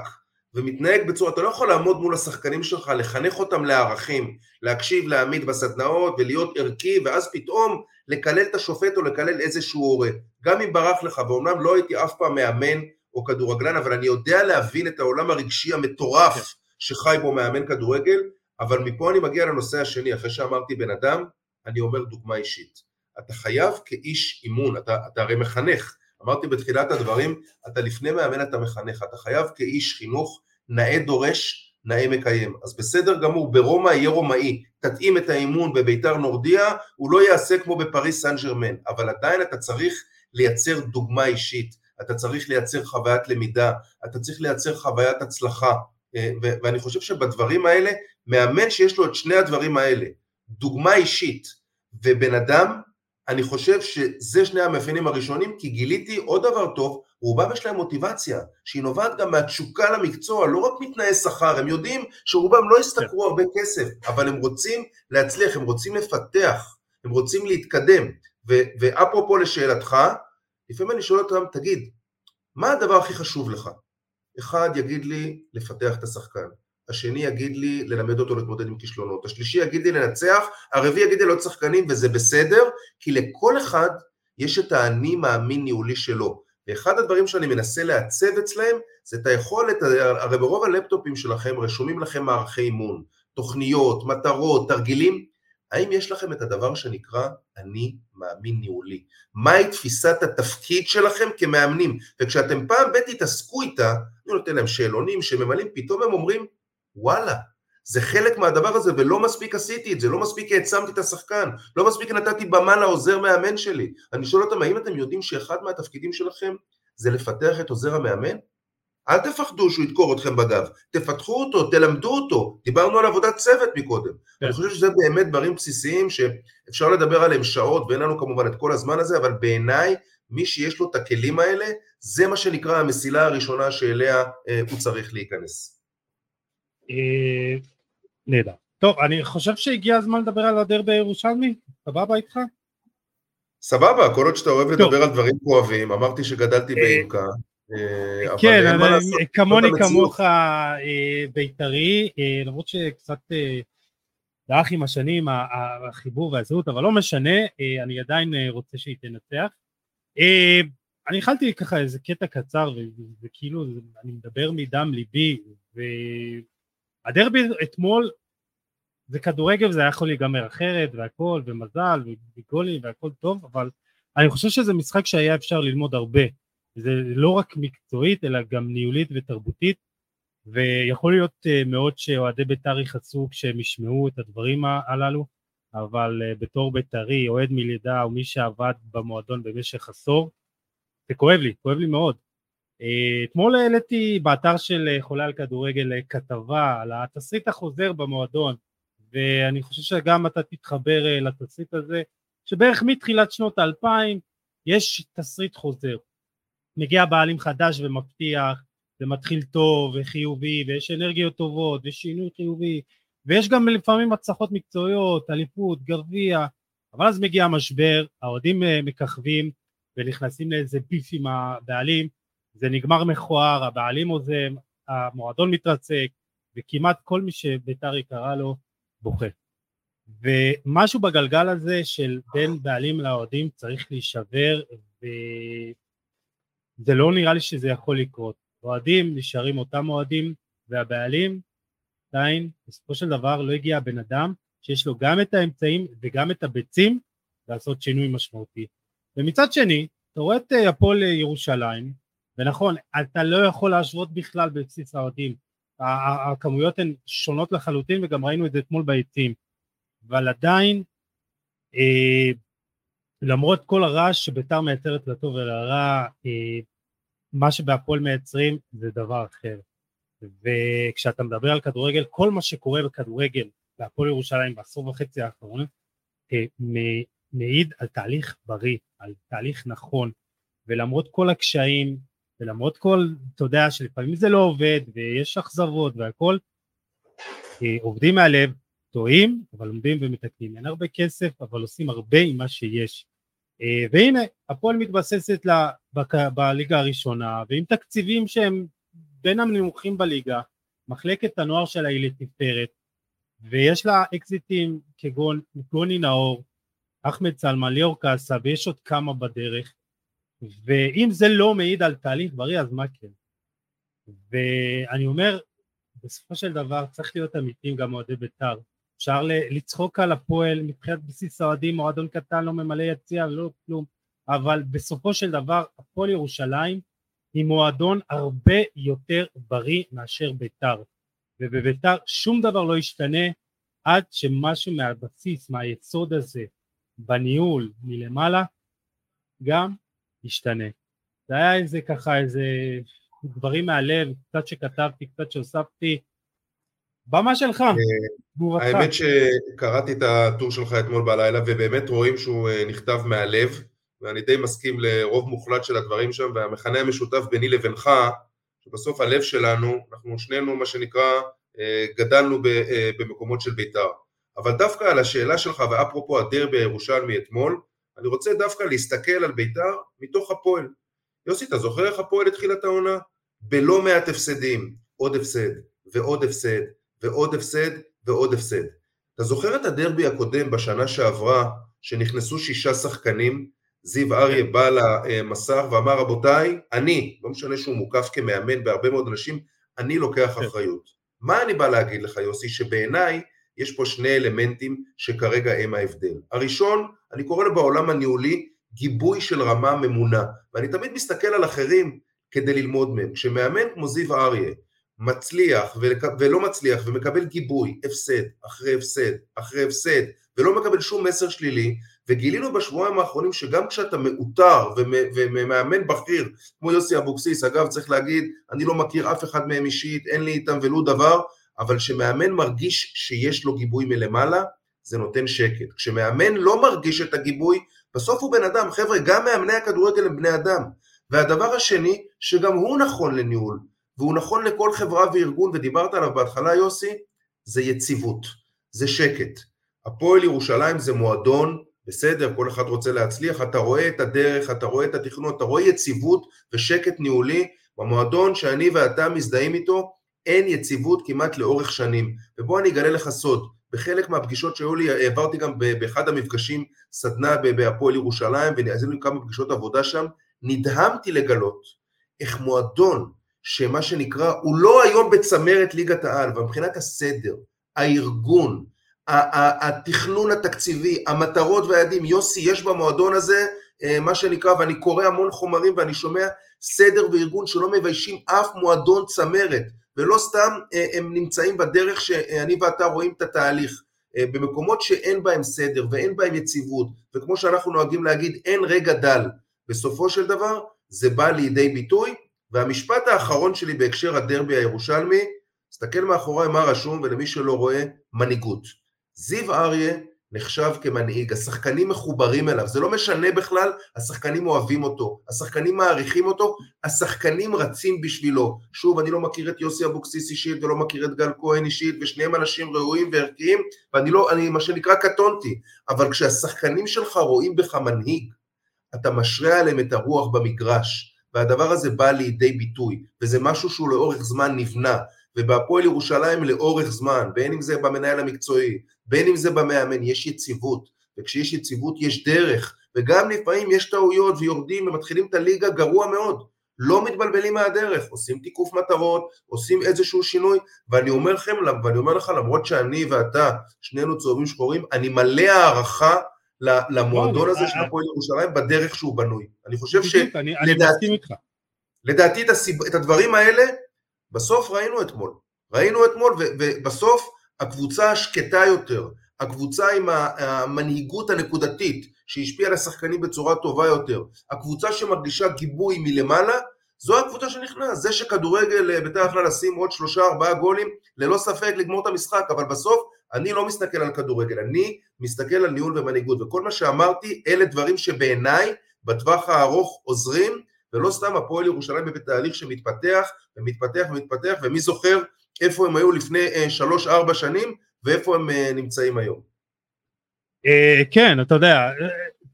ומתנהג בצורה, אתה לא יכול לעמוד מול השחקנים שלך, לחנך אותם לערכים, להקשיב, להעמיד בסדנאות ולהיות ערכי, ואז פתאום לקלל את השופט או לקלל איזשהו הורה. גם אם ברח לך, ואומנם לא הייתי אף פעם מאמן או כדורגלן, אבל אני יודע להבין את העולם הרגשי המטורף כן. שחי בו מאמן כדורגל, אבל מפה אני מגיע לנושא השני, אחרי שאמרתי בן אדם, אני אומר דוגמה אישית. אתה חייב כאיש אימון, אתה, אתה הרי מחנך, אמרתי בתחילת הדברים, אתה לפני מאמן אתה מחנך, אתה חייב כאיש חינוך נאה דורש, נאה מקיים. אז בסדר גמור, ברומא יהיה רומאי, תתאים את האימון בביתר נורדיה, הוא לא יעשה כמו בפריס סן ג'רמן, אבל עדיין אתה צריך לייצר דוגמה אישית, אתה צריך לייצר חוויית למידה, אתה צריך לייצר חוויית הצלחה, אה, ואני חושב שבדברים האלה, מאמן שיש לו את שני הדברים האלה, דוגמה אישית ובן אדם, אני חושב שזה שני המאפיינים הראשונים, כי גיליתי עוד דבר טוב, רובם יש להם מוטיבציה, שהיא נובעת גם מהתשוקה למקצוע, לא רק מתנאי שכר, הם יודעים שרובם לא ישתכרו הרבה כסף, אבל הם רוצים להצליח, הם רוצים לפתח, הם רוצים להתקדם. ו- ואפרופו לשאלתך, לפעמים אני שואל אותם, תגיד, מה הדבר הכי חשוב לך? אחד יגיד לי לפתח את השחקן, השני יגיד לי ללמד אותו להתמודד עם כישלונות, השלישי יגיד לי לנצח, הרביעי יגיד לי להיות שחקנים וזה בסדר, כי לכל אחד יש את האני מאמין ניהולי שלו. ואחד הדברים שאני מנסה לעצב אצלהם זה את היכולת, הרי ברוב הלפטופים שלכם רשומים לכם מערכי אימון, תוכניות, מטרות, תרגילים, האם יש לכם את הדבר שנקרא אני מאמין ניהולי? מהי תפיסת התפקיד שלכם כמאמנים? וכשאתם פעם ב' תתעסקו איתה, אני נותן להם שאלונים שממלאים, פתאום הם אומרים, וואלה, זה חלק מהדבר הזה ולא מספיק עשיתי את זה, לא מספיק העצמתי את השחקן, לא מספיק נתתי במה לעוזר מאמן שלי. אני שואל אותם, האם אתם יודעים שאחד מהתפקידים שלכם זה לפתח את עוזר המאמן? אל תפחדו שהוא ידקור אתכם בגב, תפתחו אותו, תלמדו אותו, דיברנו על עבודת צוות מקודם. כן. אני חושב שזה באמת דברים בסיסיים שאפשר לדבר עליהם שעות ואין לנו כמובן את כל הזמן הזה, אבל בעיניי מי שיש לו את הכלים האלה, זה מה שנקרא המסילה הראשונה שאליה אה, הוא צריך להיכנס. אה, נהדר. טוב, אני חושב שהגיע הזמן לדבר על הדרבי הירושלמי, סבבה איתך? סבבה, כל עוד שאתה אוהב לדבר על דברים כואבים, אמרתי שגדלתי אה, באימקה. אה, כן, כמוני כמוך בית"רי, למרות שקצת דעך עם השנים החיבור והזהות, אבל לא משנה, אני עדיין רוצה שהיא תנצח. אני התחלתי ככה איזה קטע קצר, וכאילו אני מדבר מדם ליבי, הדרבי אתמול זה כדורגל וזה היה יכול להיגמר אחרת והכל ומזל וגולים והכל טוב אבל אני חושב שזה משחק שהיה אפשר ללמוד הרבה זה לא רק מקצועית אלא גם ניהולית ותרבותית ויכול להיות מאוד שאוהדי בית"ר יכעסו כשהם ישמעו את הדברים הללו, אבל בתור בית"רי, אוהד מלידה או מי שעבד במועדון במשך עשור, זה כואב לי, כואב לי מאוד. אתמול העליתי באתר של חולה על כדורגל כתבה על התסריט החוזר במועדון, ואני חושב שגם אתה תתחבר לתסריט הזה, שבערך מתחילת שנות האלפיים יש תסריט חוזר. מגיע בעלים חדש ומבטיח, ומתחיל טוב וחיובי, ויש אנרגיות טובות, ושינוי חיובי, ויש גם לפעמים הצלחות מקצועיות, אליפות, גביע, אבל אז מגיע המשבר, האוהדים אה, מככבים ונכנסים לאיזה ביף עם הבעלים, זה נגמר מכוער, הבעלים עוזב, המועדון מתרצק, וכמעט כל מי שביתר יקרה לו בוכה. ומשהו בגלגל הזה של בין בעלים לאוהדים צריך להישבר וזה לא נראה לי שזה יכול לקרות. אוהדים נשארים אותם אוהדים והבעלים עדיין בסופו של דבר לא הגיע הבן אדם שיש לו גם את האמצעים וגם את הביצים לעשות שינוי משמעותי. ומצד שני אתה רואה את אה, הפועל ירושלים ונכון אתה לא יכול להשוות בכלל בבסיס האוהדים הכמויות הן שונות לחלוטין וגם ראינו את זה אתמול ביציעים אבל עדיין אה, למרות כל הרעש שביתר מייצרת לטוב ולרע אה, מה שבהפועל מייצרים זה דבר אחר וכשאתה מדבר על כדורגל כל מה שקורה בכדורגל בהפועל ירושלים בעשור וחצי האחרון אה, מעיד על תהליך בריא על תהליך נכון ולמרות כל הקשיים ולמרות כל אתה יודע שלפעמים זה לא עובד ויש אכזבות והכל אה, עובדים מהלב טועים, אבל לומדים ומתקנים. אין הרבה כסף, אבל עושים הרבה עם מה שיש. אה, והנה, הפועל מתבססת בליגה הראשונה, ועם תקציבים שהם בין הנמוכים בליגה, מחלקת הנוער שלה היא לתפארת, ויש לה אקזיטים כגון גוני נאור, אחמד סלמן, ליאור קאסה, ויש עוד כמה בדרך, ואם זה לא מעיד על תהליך בריא, אז מה כן? ואני אומר, בסופו של דבר צריך להיות אמיתיים גם אוהדי בית"ר. אפשר לצחוק על הפועל מבחינת בסיס האוהדים, מועדון קטן לא ממלא יציע, לא כלום, אבל בסופו של דבר הפועל ירושלים היא מועדון הרבה יותר בריא מאשר בית"ר, ובבית"ר שום דבר לא ישתנה עד שמשהו מהבסיס, מהיסוד הזה, בניהול מלמעלה, גם ישתנה. זה היה איזה ככה איזה דברים מהלב, קצת שכתבתי, קצת שהוספתי, במה שלך, אה, תגובתך. האמת שקראתי את הטור שלך אתמול בלילה ובאמת רואים שהוא אה, נכתב מהלב ואני די מסכים לרוב מוחלט של הדברים שם והמכנה המשותף ביני לבינך שבסוף הלב שלנו, אנחנו שנינו מה שנקרא אה, גדלנו במקומות של בית"ר אבל דווקא על השאלה שלך ואפרופו הדרבי הירושלמי אתמול אני רוצה דווקא להסתכל על בית"ר מתוך הפועל יוסי אתה זוכר איך הפועל התחילה את העונה? בלא מעט הפסדים עוד הפסד ועוד הפסד ועוד הפסד ועוד הפסד. אתה זוכר את הדרבי הקודם בשנה שעברה, שנכנסו שישה שחקנים, זיו אריה בא למסך ואמר רבותיי, אני, לא משנה שהוא מוקף כמאמן בהרבה מאוד אנשים, אני לוקח כן. אחריות. מה אני בא להגיד לך יוסי? שבעיניי יש פה שני אלמנטים שכרגע הם ההבדל. הראשון, אני קורא לו בעולם הניהולי גיבוי של רמה ממונה, ואני תמיד מסתכל על אחרים כדי ללמוד מהם. כשמאמן כמו זיו אריה מצליח ולא מצליח ומקבל גיבוי, הפסד אחרי הפסד אחרי הפסד ולא מקבל שום מסר שלילי וגילינו בשבועיים האחרונים שגם כשאתה מאותר ומאמן בכיר כמו יוסי אבוקסיס, אגב צריך להגיד אני לא מכיר אף אחד מהם אישית, אין לי איתם ולו דבר אבל כשמאמן מרגיש שיש לו גיבוי מלמעלה זה נותן שקט, כשמאמן לא מרגיש את הגיבוי בסוף הוא בן אדם, חבר'ה גם מאמני הכדורגל הם בני אדם. והדבר השני שגם הוא נכון לניהול והוא נכון לכל חברה וארגון, ודיברת עליו בהתחלה יוסי, זה יציבות, זה שקט. הפועל ירושלים זה מועדון, בסדר, כל אחד רוצה להצליח, אתה רואה את הדרך, אתה רואה את התכנון, אתה רואה יציבות ושקט ניהולי, במועדון שאני ואתה מזדהים איתו, אין יציבות כמעט לאורך שנים. ובוא אני אגלה לך סוד, בחלק מהפגישות שהיו לי, העברתי גם באחד המפגשים סדנה בהפועל ירושלים, ועשינו כמה פגישות עבודה שם, נדהמתי לגלות איך מועדון שמה שנקרא, הוא לא היום בצמרת ליגת העל, אבל מבחינת הסדר, הארגון, התכנון התקציבי, המטרות והיעדים, יוסי, יש במועדון הזה אה, מה שנקרא, ואני קורא המון חומרים ואני שומע סדר וארגון שלא מביישים אף מועדון צמרת, ולא סתם הם נמצאים בדרך שאני ואתה רואים את התהליך. במקומות שאין בהם סדר ואין בהם יציבות, וכמו שאנחנו נוהגים להגיד, אין רגע דל. בסופו של דבר זה בא לידי ביטוי, והמשפט האחרון שלי בהקשר הדרבי הירושלמי, תסתכל מאחורי מה רשום ולמי שלא רואה, מנהיגות. זיו אריה נחשב כמנהיג, השחקנים מחוברים אליו, זה לא משנה בכלל, השחקנים אוהבים אותו, השחקנים מעריכים אותו, השחקנים רצים בשבילו. שוב, אני לא מכיר את יוסי אבוקסיס אישית ולא מכיר את גל כהן אישית, ושניהם אנשים ראויים וערכיים, ואני לא, אני מה שנקרא קטונתי, אבל כשהשחקנים שלך רואים בך מנהיג, אתה משרה עליהם את הרוח במגרש, והדבר הזה בא לידי ביטוי, וזה משהו שהוא לאורך זמן נבנה. ובהפועל ירושלים לאורך זמן, בין אם זה במנהל המקצועי, בין אם זה במאמן, יש יציבות, וכשיש יציבות יש דרך, וגם לפעמים יש טעויות ויורדים ומתחילים את הליגה גרוע מאוד, לא מתבלבלים מהדרך, עושים תיקוף מטרות, עושים איזשהו שינוי, ואני אומר לכם, ואני אומר לך, למרות שאני ואתה, שנינו צהובים שחורים, אני מלא הערכה למועדון הזה של הפועל ירושלים בדרך שהוא בנוי. אני חושב שלדעתי, לדעתי את הדברים האלה בסוף ראינו אתמול, ראינו אתמול ובסוף הקבוצה השקטה יותר, הקבוצה עם המנהיגות הנקודתית שהשפיעה על השחקנים בצורה טובה יותר, הקבוצה שמרגישה גיבוי מלמעלה, זו הקבוצה שנכנס, זה שכדורגל אה, בדרך כלל לשים עוד שלושה ארבעה גולים, ללא ספק לגמור את המשחק, אבל בסוף אני לא מסתכל על כדורגל, אני מסתכל על ניהול ומנהיגות, וכל מה שאמרתי אלה דברים שבעיניי בטווח הארוך עוזרים ולא סתם הפועל ירושלים בתהליך שמתפתח ומתפתח ומתפתח, ומי זוכר איפה הם היו לפני אה, שלוש-ארבע שנים ואיפה הם אה, נמצאים היום. אה, כן, אתה יודע,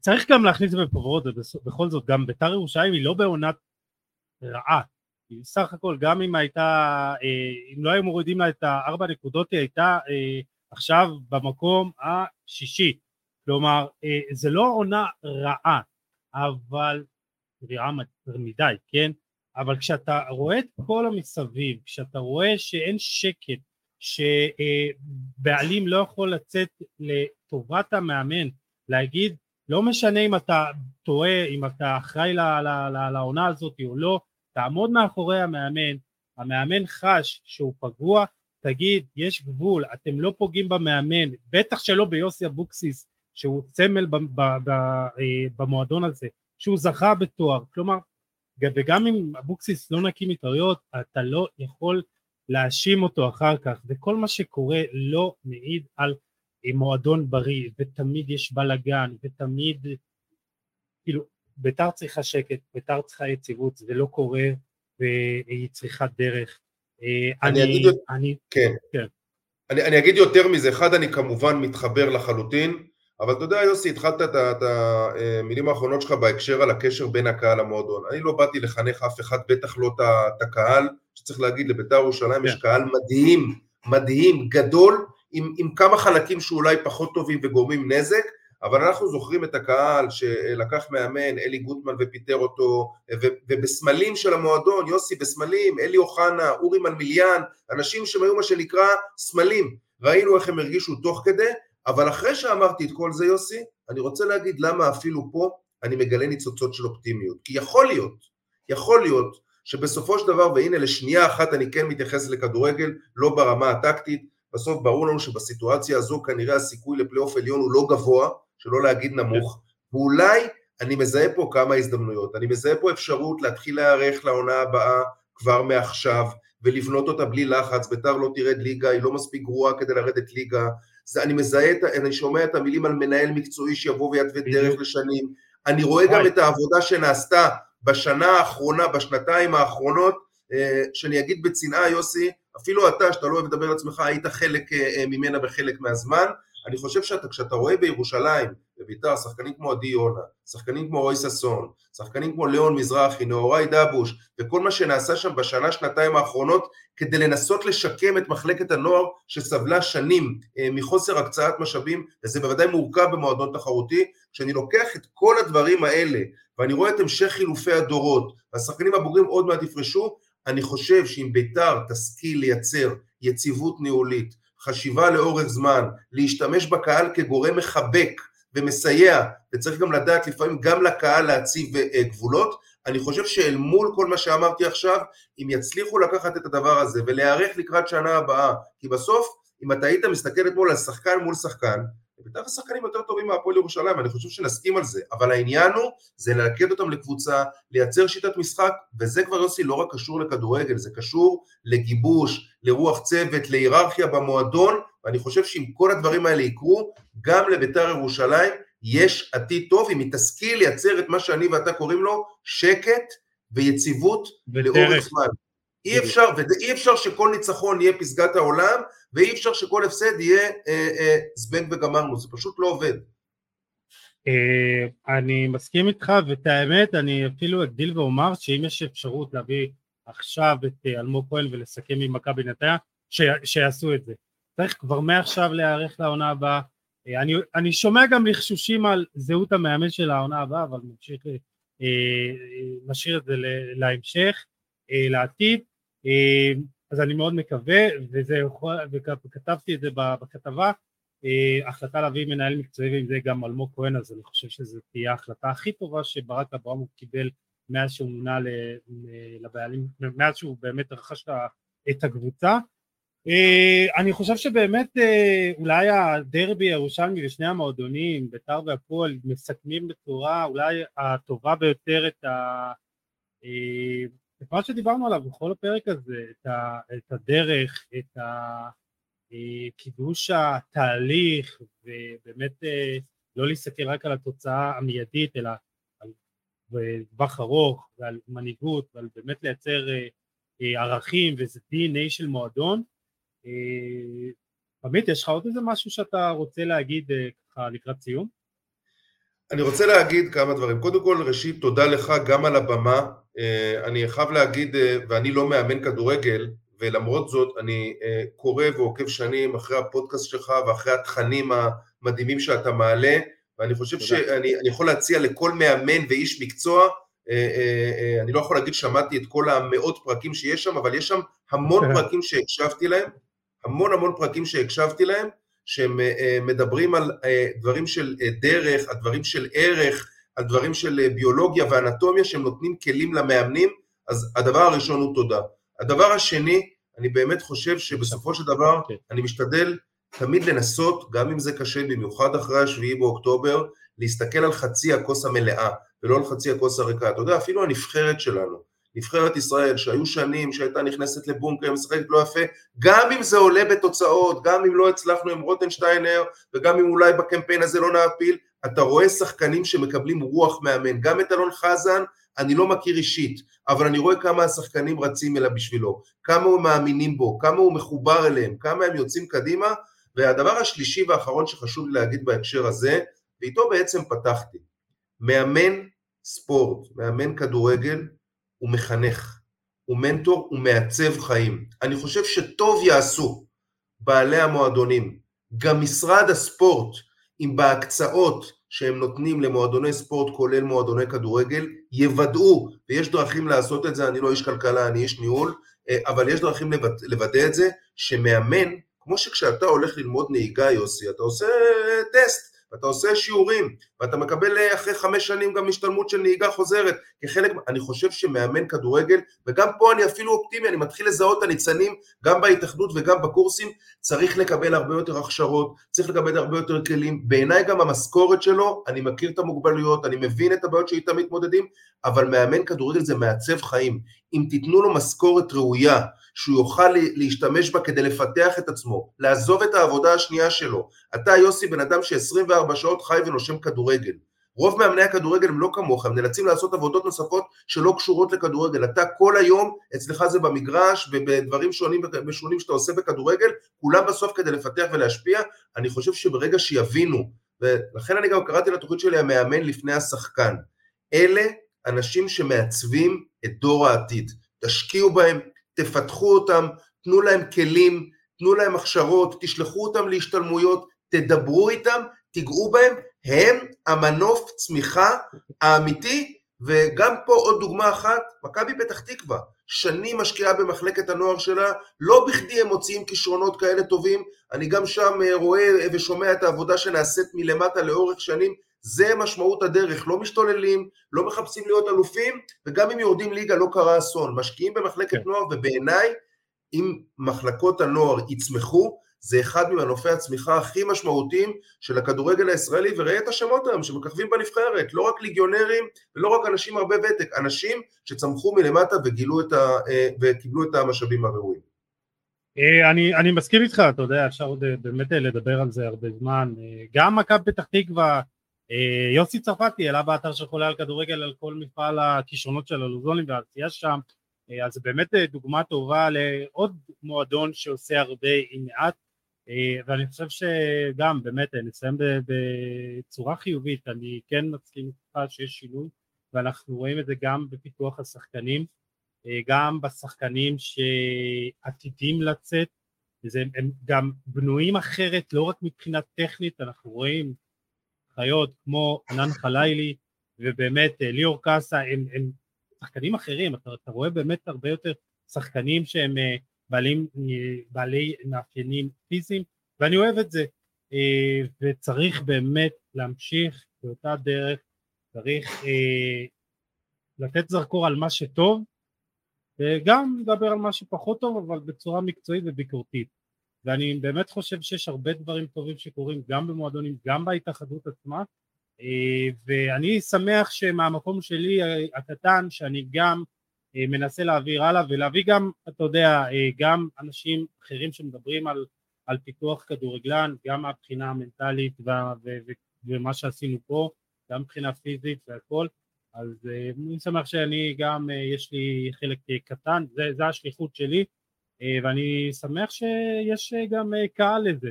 צריך גם להכניס את זה בפרופורט, בכל זאת גם בית"ר ירושלים היא לא בעונת רעה, סך הכל גם אם הייתה, אם לא היו מורידים לה את הארבע נקודות היא הייתה עכשיו במקום השישי, כלומר זה לא עונה רעה, אבל רעה מדי, כן? אבל כשאתה רואה את כל המסביב, כשאתה רואה שאין שקט, שבעלים לא יכול לצאת לטובת המאמן, להגיד לא משנה אם אתה טועה, אם אתה אחראי לעונה הזאת או לא, תעמוד מאחורי המאמן, המאמן חש שהוא פגוע, תגיד יש גבול, אתם לא פוגעים במאמן, בטח שלא ביוסי אבוקסיס שהוא סמל אה, במועדון הזה, שהוא זכה בתואר, כלומר, וגם אם אבוקסיס לא נקי מטעויות, אתה לא יכול להאשים אותו אחר כך, וכל מה שקורה לא מעיד על מועדון בריא, ותמיד יש בלאגן, ותמיד, כאילו, בית"ר צריכה שקט, בית"ר צריכה יציבות, זה לא קורה, והיא צריכה דרך. אה, אני, אני אגיד, אני, כן. כן. אני, אני אגיד יותר מזה, אחד, אני כמובן מתחבר לחלוטין, אבל אתה יודע יוסי, התחלת את המילים האחרונות שלך בהקשר על הקשר בין הקהל למועדון. אני לא באתי לחנך אף אחד, בטח לא את הקהל, שצריך להגיד לבית"ר ירושלים יש כן. קהל מדהים, מדהים, גדול, עם, עם כמה חלקים שאולי פחות טובים וגורמים נזק, אבל אנחנו זוכרים את הקהל שלקח מאמן, אלי גוטמן ופיטר אותו, ובסמלים של המועדון, יוסי בסמלים, אלי אוחנה, אורי מלמיליאן, אנשים שהם היו מה שנקרא סמלים, ראינו איך הם הרגישו תוך כדי, אבל אחרי שאמרתי את כל זה יוסי, אני רוצה להגיד למה אפילו פה אני מגלה ניצוצות של אופטימיות. כי יכול להיות, יכול להיות שבסופו של דבר, והנה לשנייה אחת אני כן מתייחס לכדורגל, לא ברמה הטקטית, בסוף ברור לנו שבסיטואציה הזו כנראה הסיכוי לפלייאוף עליון הוא לא גבוה, שלא להגיד נמוך, ואולי אני מזהה פה כמה הזדמנויות, אני מזהה פה אפשרות להתחיל להיערך לעונה הבאה כבר מעכשיו, ולבנות אותה בלי לחץ, ביתר לא תרד ליגה, היא לא מספיק גרועה כדי לרדת ליגה, זה, אני מזהה, אני שומע את המילים על מנהל מקצועי שיבוא ויתווה דרך לשנים, אני רואה גם את העבודה שנעשתה בשנה האחרונה, בשנתיים האחרונות, אה, שאני אגיד בצנעה יוסי, אפילו אתה שאתה לא אוהב לדבר על עצמך היית חלק אה, אה, ממנה בחלק מהזמן, אני חושב שכשאתה רואה בירושלים, בביתר, שחקנים כמו עדי יונה, שחקנים כמו רועי ששון, שחקנים כמו ליאון מזרחי, נאורי דבוש, וכל מה שנעשה שם בשנה, שנתיים האחרונות, כדי לנסות לשקם את מחלקת הנוער שסבלה שנים אה, מחוסר הקצאת משאבים, וזה בוודאי מורכב במועדון תחרותי, כשאני לוקח את כל הדברים האלה, ואני רואה את המשך חילופי הדורות, והשחקנים הבוגרים עוד מעט יפרשו, אני חושב שאם ביתר תשכיל לייצר יציבות ניהולית, חשיבה לאורך זמן, להשתמש בקהל כגורם מחבק ומסייע, וצריך גם לדעת לפעמים גם לקהל להציב אה, גבולות, אני חושב שאל מול כל מה שאמרתי עכשיו, אם יצליחו לקחת את הדבר הזה ולהיערך לקראת שנה הבאה, כי בסוף, אם אתה היית מסתכל אתמול על שחקן מול שחקן, בטח השחקנים יותר טובים מהפועל ירושלים, אני חושב שנסכים על זה, אבל העניין הוא, זה ללכד אותם לקבוצה, לייצר שיטת משחק, וזה כבר יוסי לא רק קשור לכדורגל, זה קשור לגיבוש, לרוח צוות, להיררכיה במועדון, ואני חושב שאם כל הדברים האלה יקרו, גם לביתר ירושלים יש עתיד טוב אם היא תשכיל לייצר את מה שאני ואתה קוראים לו שקט ויציבות לאורך זמן. אי אפשר, ואי אפשר שכל ניצחון יהיה פסגת העולם, ואי אפשר שכל הפסד יהיה אה, אה, זבנג וגמרנו, זה פשוט לא עובד. אה, אני מסכים איתך, ואת האמת, אני אפילו אגדיל ואומר שאם יש אפשרות להביא עכשיו את אלמוג כהן ולסכם עם מכבי נתניה, שיעשו את זה. צריך כבר מעכשיו להיערך לעונה הבאה. אה, אני, אני שומע גם לחשושים על זהות המאמן של העונה הבאה, אבל נמשיך, אה, נשאיר את זה להמשך, לעתיד. אז אני מאוד מקווה, וזה וכתבתי את זה בכתבה, החלטה להביא מנהל מקצועי ועם זה גם אלמוג כהן, אז אני חושב שזו תהיה ההחלטה הכי טובה שברק אברמוב קיבל מאז שהוא מונה לבעלים, מאז שהוא באמת רכש את הקבוצה. אה, אני חושב שבאמת אה, אולי הדרבי הירושלמי ושני המועדונים, בית"ר והפועל, מסכמים בצורה אולי הטובה ביותר את, ה... אה, את שדיברנו עליו בכל הפרק הזה, את, ה... את הדרך, את קידוש התהליך, ובאמת לא להסתכל רק על התוצאה המיידית, אלא על טווח ארוך ועל מנהיגות ועל באמת לייצר ערכים וזה DNA של מועדון. אה, עמית, יש לך עוד איזה משהו שאתה רוצה להגיד אה, ככה לקראת סיום? אני רוצה להגיד כמה דברים. קודם כל, ראשית, תודה לך גם על הבמה. אה, אני חייב להגיד, ואני לא מאמן כדורגל, ולמרות זאת אני קורא ועוקב שנים אחרי הפודקאסט שלך ואחרי התכנים המדהימים שאתה מעלה, ואני חושב. שאני יכול להציע לכל מאמן ואיש מקצוע, אני לא יכול להגיד שמעתי את כל המאות פרקים שיש שם, אבל יש שם המון פרקים שהקשבתי להם, המון המון פרקים שהקשבתי להם, שהם אה, אה, מדברים על אה, דברים של דרך, על דברים של ערך, על דברים של ביולוגיה ואנטומיה, שהם נותנים כלים למאמנים, אז הדבר הראשון הוא תודה. הדבר השני, אני באמת חושב שבסופו של דבר okay. אוקיי. אני משתדל תמיד לנסות, גם אם זה קשה, במיוחד אחרי השביעי באוקטובר, להסתכל על חצי הכוס המלאה, ולא על חצי הכוס הריקה. אתה יודע, אפילו הנבחרת שלנו, נבחרת ישראל שהיו שנים שהייתה נכנסת לבונקר, משחקת לא יפה, גם אם זה עולה בתוצאות, גם אם לא הצלחנו עם רוטנשטיינר וגם אם אולי בקמפיין הזה לא נעפיל, אתה רואה שחקנים שמקבלים רוח מאמן, גם את אלון חזן אני לא מכיר אישית, אבל אני רואה כמה השחקנים רצים אליו בשבילו, כמה הוא מאמינים בו, כמה הוא מחובר אליהם, כמה הם יוצאים קדימה, והדבר השלישי והאחרון שחשוב לי להגיד בהקשר הזה, ואיתו בעצם פתחתי, מאמן ספורט, מאמן כדורגל, הוא מחנך, הוא מנטור, הוא מעצב חיים. אני חושב שטוב יעשו בעלי המועדונים, גם משרד הספורט, אם בהקצאות שהם נותנים למועדוני ספורט, כולל מועדוני כדורגל, יוודאו, ויש דרכים לעשות את זה, אני לא איש כלכלה, אני איש ניהול, אה, אבל יש דרכים לוודא את זה, שמאמן, כמו שכשאתה הולך ללמוד נהיגה, יוסי, אתה עושה טסט, ואתה עושה שיעורים, ואתה מקבל אה, אחרי חמש שנים גם השתלמות של נהיגה חוזרת, כחלק, אני חושב שמאמן כדורגל, וגם פה אני אפילו אופטימי, אני מתחיל לזהות את הניצנים, גם בהתאחדות וגם בקורסים, צריך לקבל הרבה יותר הכשרות, צריך לקבל הרבה יותר כלים, בעיניי גם המשכורת שלו, אני מכיר את המוגבלויות, אני מבין את הבעיות שאיתם מתמודדים, אבל מאמן כדורגל זה מעצב חיים, אם תיתנו לו משכורת ראויה, שהוא יוכל להשתמש בה כדי לפתח את עצמו, לעזוב את העבודה השנייה שלו. אתה יוסי בן אדם ש-24 שעות חי ונושם כדורגל. רוב מאמני הכדורגל הם לא כמוך, הם נאלצים לעשות עבודות נוספות שלא קשורות לכדורגל. אתה כל היום, אצלך זה במגרש ובדברים שונים ושונים שאתה עושה בכדורגל, כולם בסוף כדי לפתח ולהשפיע. אני חושב שברגע שיבינו, ולכן אני גם קראתי לתוכנית שלי המאמן לפני השחקן, אלה אנשים שמעצבים את דור העתיד. תשקיעו בהם, תפתחו אותם, תנו להם כלים, תנו להם הכשרות, תשלחו אותם להשתלמויות, תדברו איתם, תיגעו בהם, הם המנוף צמיחה האמיתי, וגם פה עוד דוגמה אחת, מכבי פתח תקווה, שנים משקיעה במחלקת הנוער שלה, לא בכדי הם מוציאים כישרונות כאלה טובים, אני גם שם אה, רואה ושומע את העבודה שנעשית מלמטה לאורך שנים, זה משמעות הדרך, לא משתוללים, לא מחפשים להיות אלופים, וגם אם יורדים ליגה לא קרה אסון, משקיעים במחלקת כן. נוער, ובעיניי, אם מחלקות הנוער יצמחו, זה אחד ממנופי הצמיחה הכי משמעותיים של הכדורגל הישראלי, וראה את השמות היום שמככבים בנבחרת, לא רק ליגיונרים ולא רק אנשים הרבה ותק, אנשים שצמחו מלמטה וגילו את ה, אה, וקיבלו את המשאבים הראויים. אה, אני, אני מסכים איתך, אתה יודע, אפשר עוד אה, באמת לדבר על זה הרבה זמן. גם מכבי פתח תקווה, יוסי צרפתי העלה באתר של חולה על כדורגל על כל מפעל הכישרונות של הלוזונים והעשייה שם, אז זה באמת דוגמה טובה לעוד מועדון שעושה הרבה עם מעט. אה, ואני חושב שגם באמת אה, נסיים בצורה חיובית, אני כן מסכים איתך שיש שינוי ואנחנו רואים את זה גם בפיתוח השחקנים, אה, גם בשחקנים שעתידים לצאת, הם גם בנויים אחרת לא רק מבחינה טכנית, אנחנו רואים חיות כמו ענן חלילי ובאמת ליאור קאסה הם, הם שחקנים אחרים, אתה, אתה רואה באמת הרבה יותר שחקנים שהם בעלים, בעלי מאפיינים פיזיים ואני אוהב את זה. אה, וצריך באמת להמשיך באותה דרך, צריך אה, לתת זרקור על מה שטוב וגם לדבר על מה שפחות טוב אבל בצורה מקצועית וביקורתית ואני באמת חושב שיש הרבה דברים טובים שקורים גם במועדונים גם בהתאחדות עצמה. אה, ואני שמח שמהמקום שלי הקטן שאני גם אה, מנסה להעביר הלאה ולהביא גם, אתה יודע, אה, גם אנשים אחרים שמדברים על, על פיתוח כדורגלן, גם מהבחינה המנטלית וה, ו, ו, ומה שעשינו פה, גם מבחינה פיזית והכל, אז אה, אני שמח שאני גם, יש לי חלק קטן, זה השליחות שלי, ואני שמח שיש גם קהל לזה.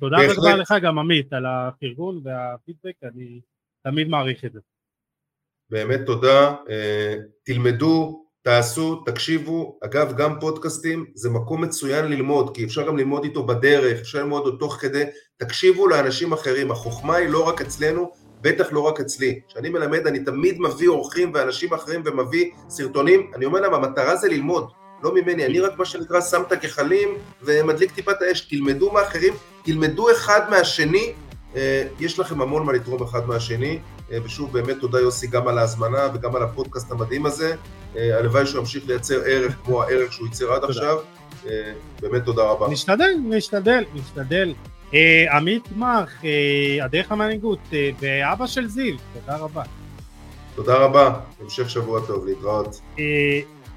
תודה רבה לך גם עמית על הפרגון והפידבק, אני תמיד מעריך את זה. באמת תודה, אה, תלמדו, תעשו, תקשיבו, אגב גם פודקאסטים זה מקום מצוין ללמוד, כי אפשר גם ללמוד איתו בדרך, אפשר ללמוד אותו תוך כדי, תקשיבו לאנשים אחרים, החוכמה היא לא רק אצלנו, בטח לא רק אצלי. כשאני מלמד אני תמיד מביא אורחים ואנשים אחרים ומביא סרטונים, אני אומר להם המטרה זה ללמוד, לא ממני, אני רק מה שנקרא שם את הגחלים ומדליק טיפת האש, תלמדו מאחרים, תלמדו אחד מהשני, אה, יש לכם המון מה לתרום אחד מהשני, אה, ושוב באמת תודה יוסי גם על ההזמנה וגם על הפודקאסט המדהים הזה. אה, הלוואי שהוא ימשיך לייצר ערך כמו הערך שהוא ייצר עד עכשיו. באמת תודה רבה. נשתדל, נשתדל, נשתדל. עמית מח, הדרך המנהיגות, ואבא של זיו, תודה רבה. תודה רבה, המשך שבוע טוב, להתראות.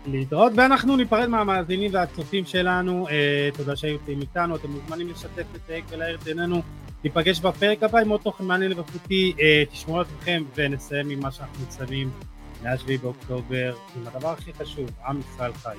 להתראות, ואנחנו ניפרד מהמאזינים והצופים שלנו. uh, תודה שהייתם איתנו, אתם מוזמנים לשתף, את לתייג ולהעיר את עינינו. ניפגש בפרק הבא עם עוד תוכן מעניין לבחותי, uh, אה, תשמעו על עצמכם ונסיים עם מה שאנחנו מצלמים מ-7 באוקטובר, עם הדבר הכי חשוב, עם ישראל חי.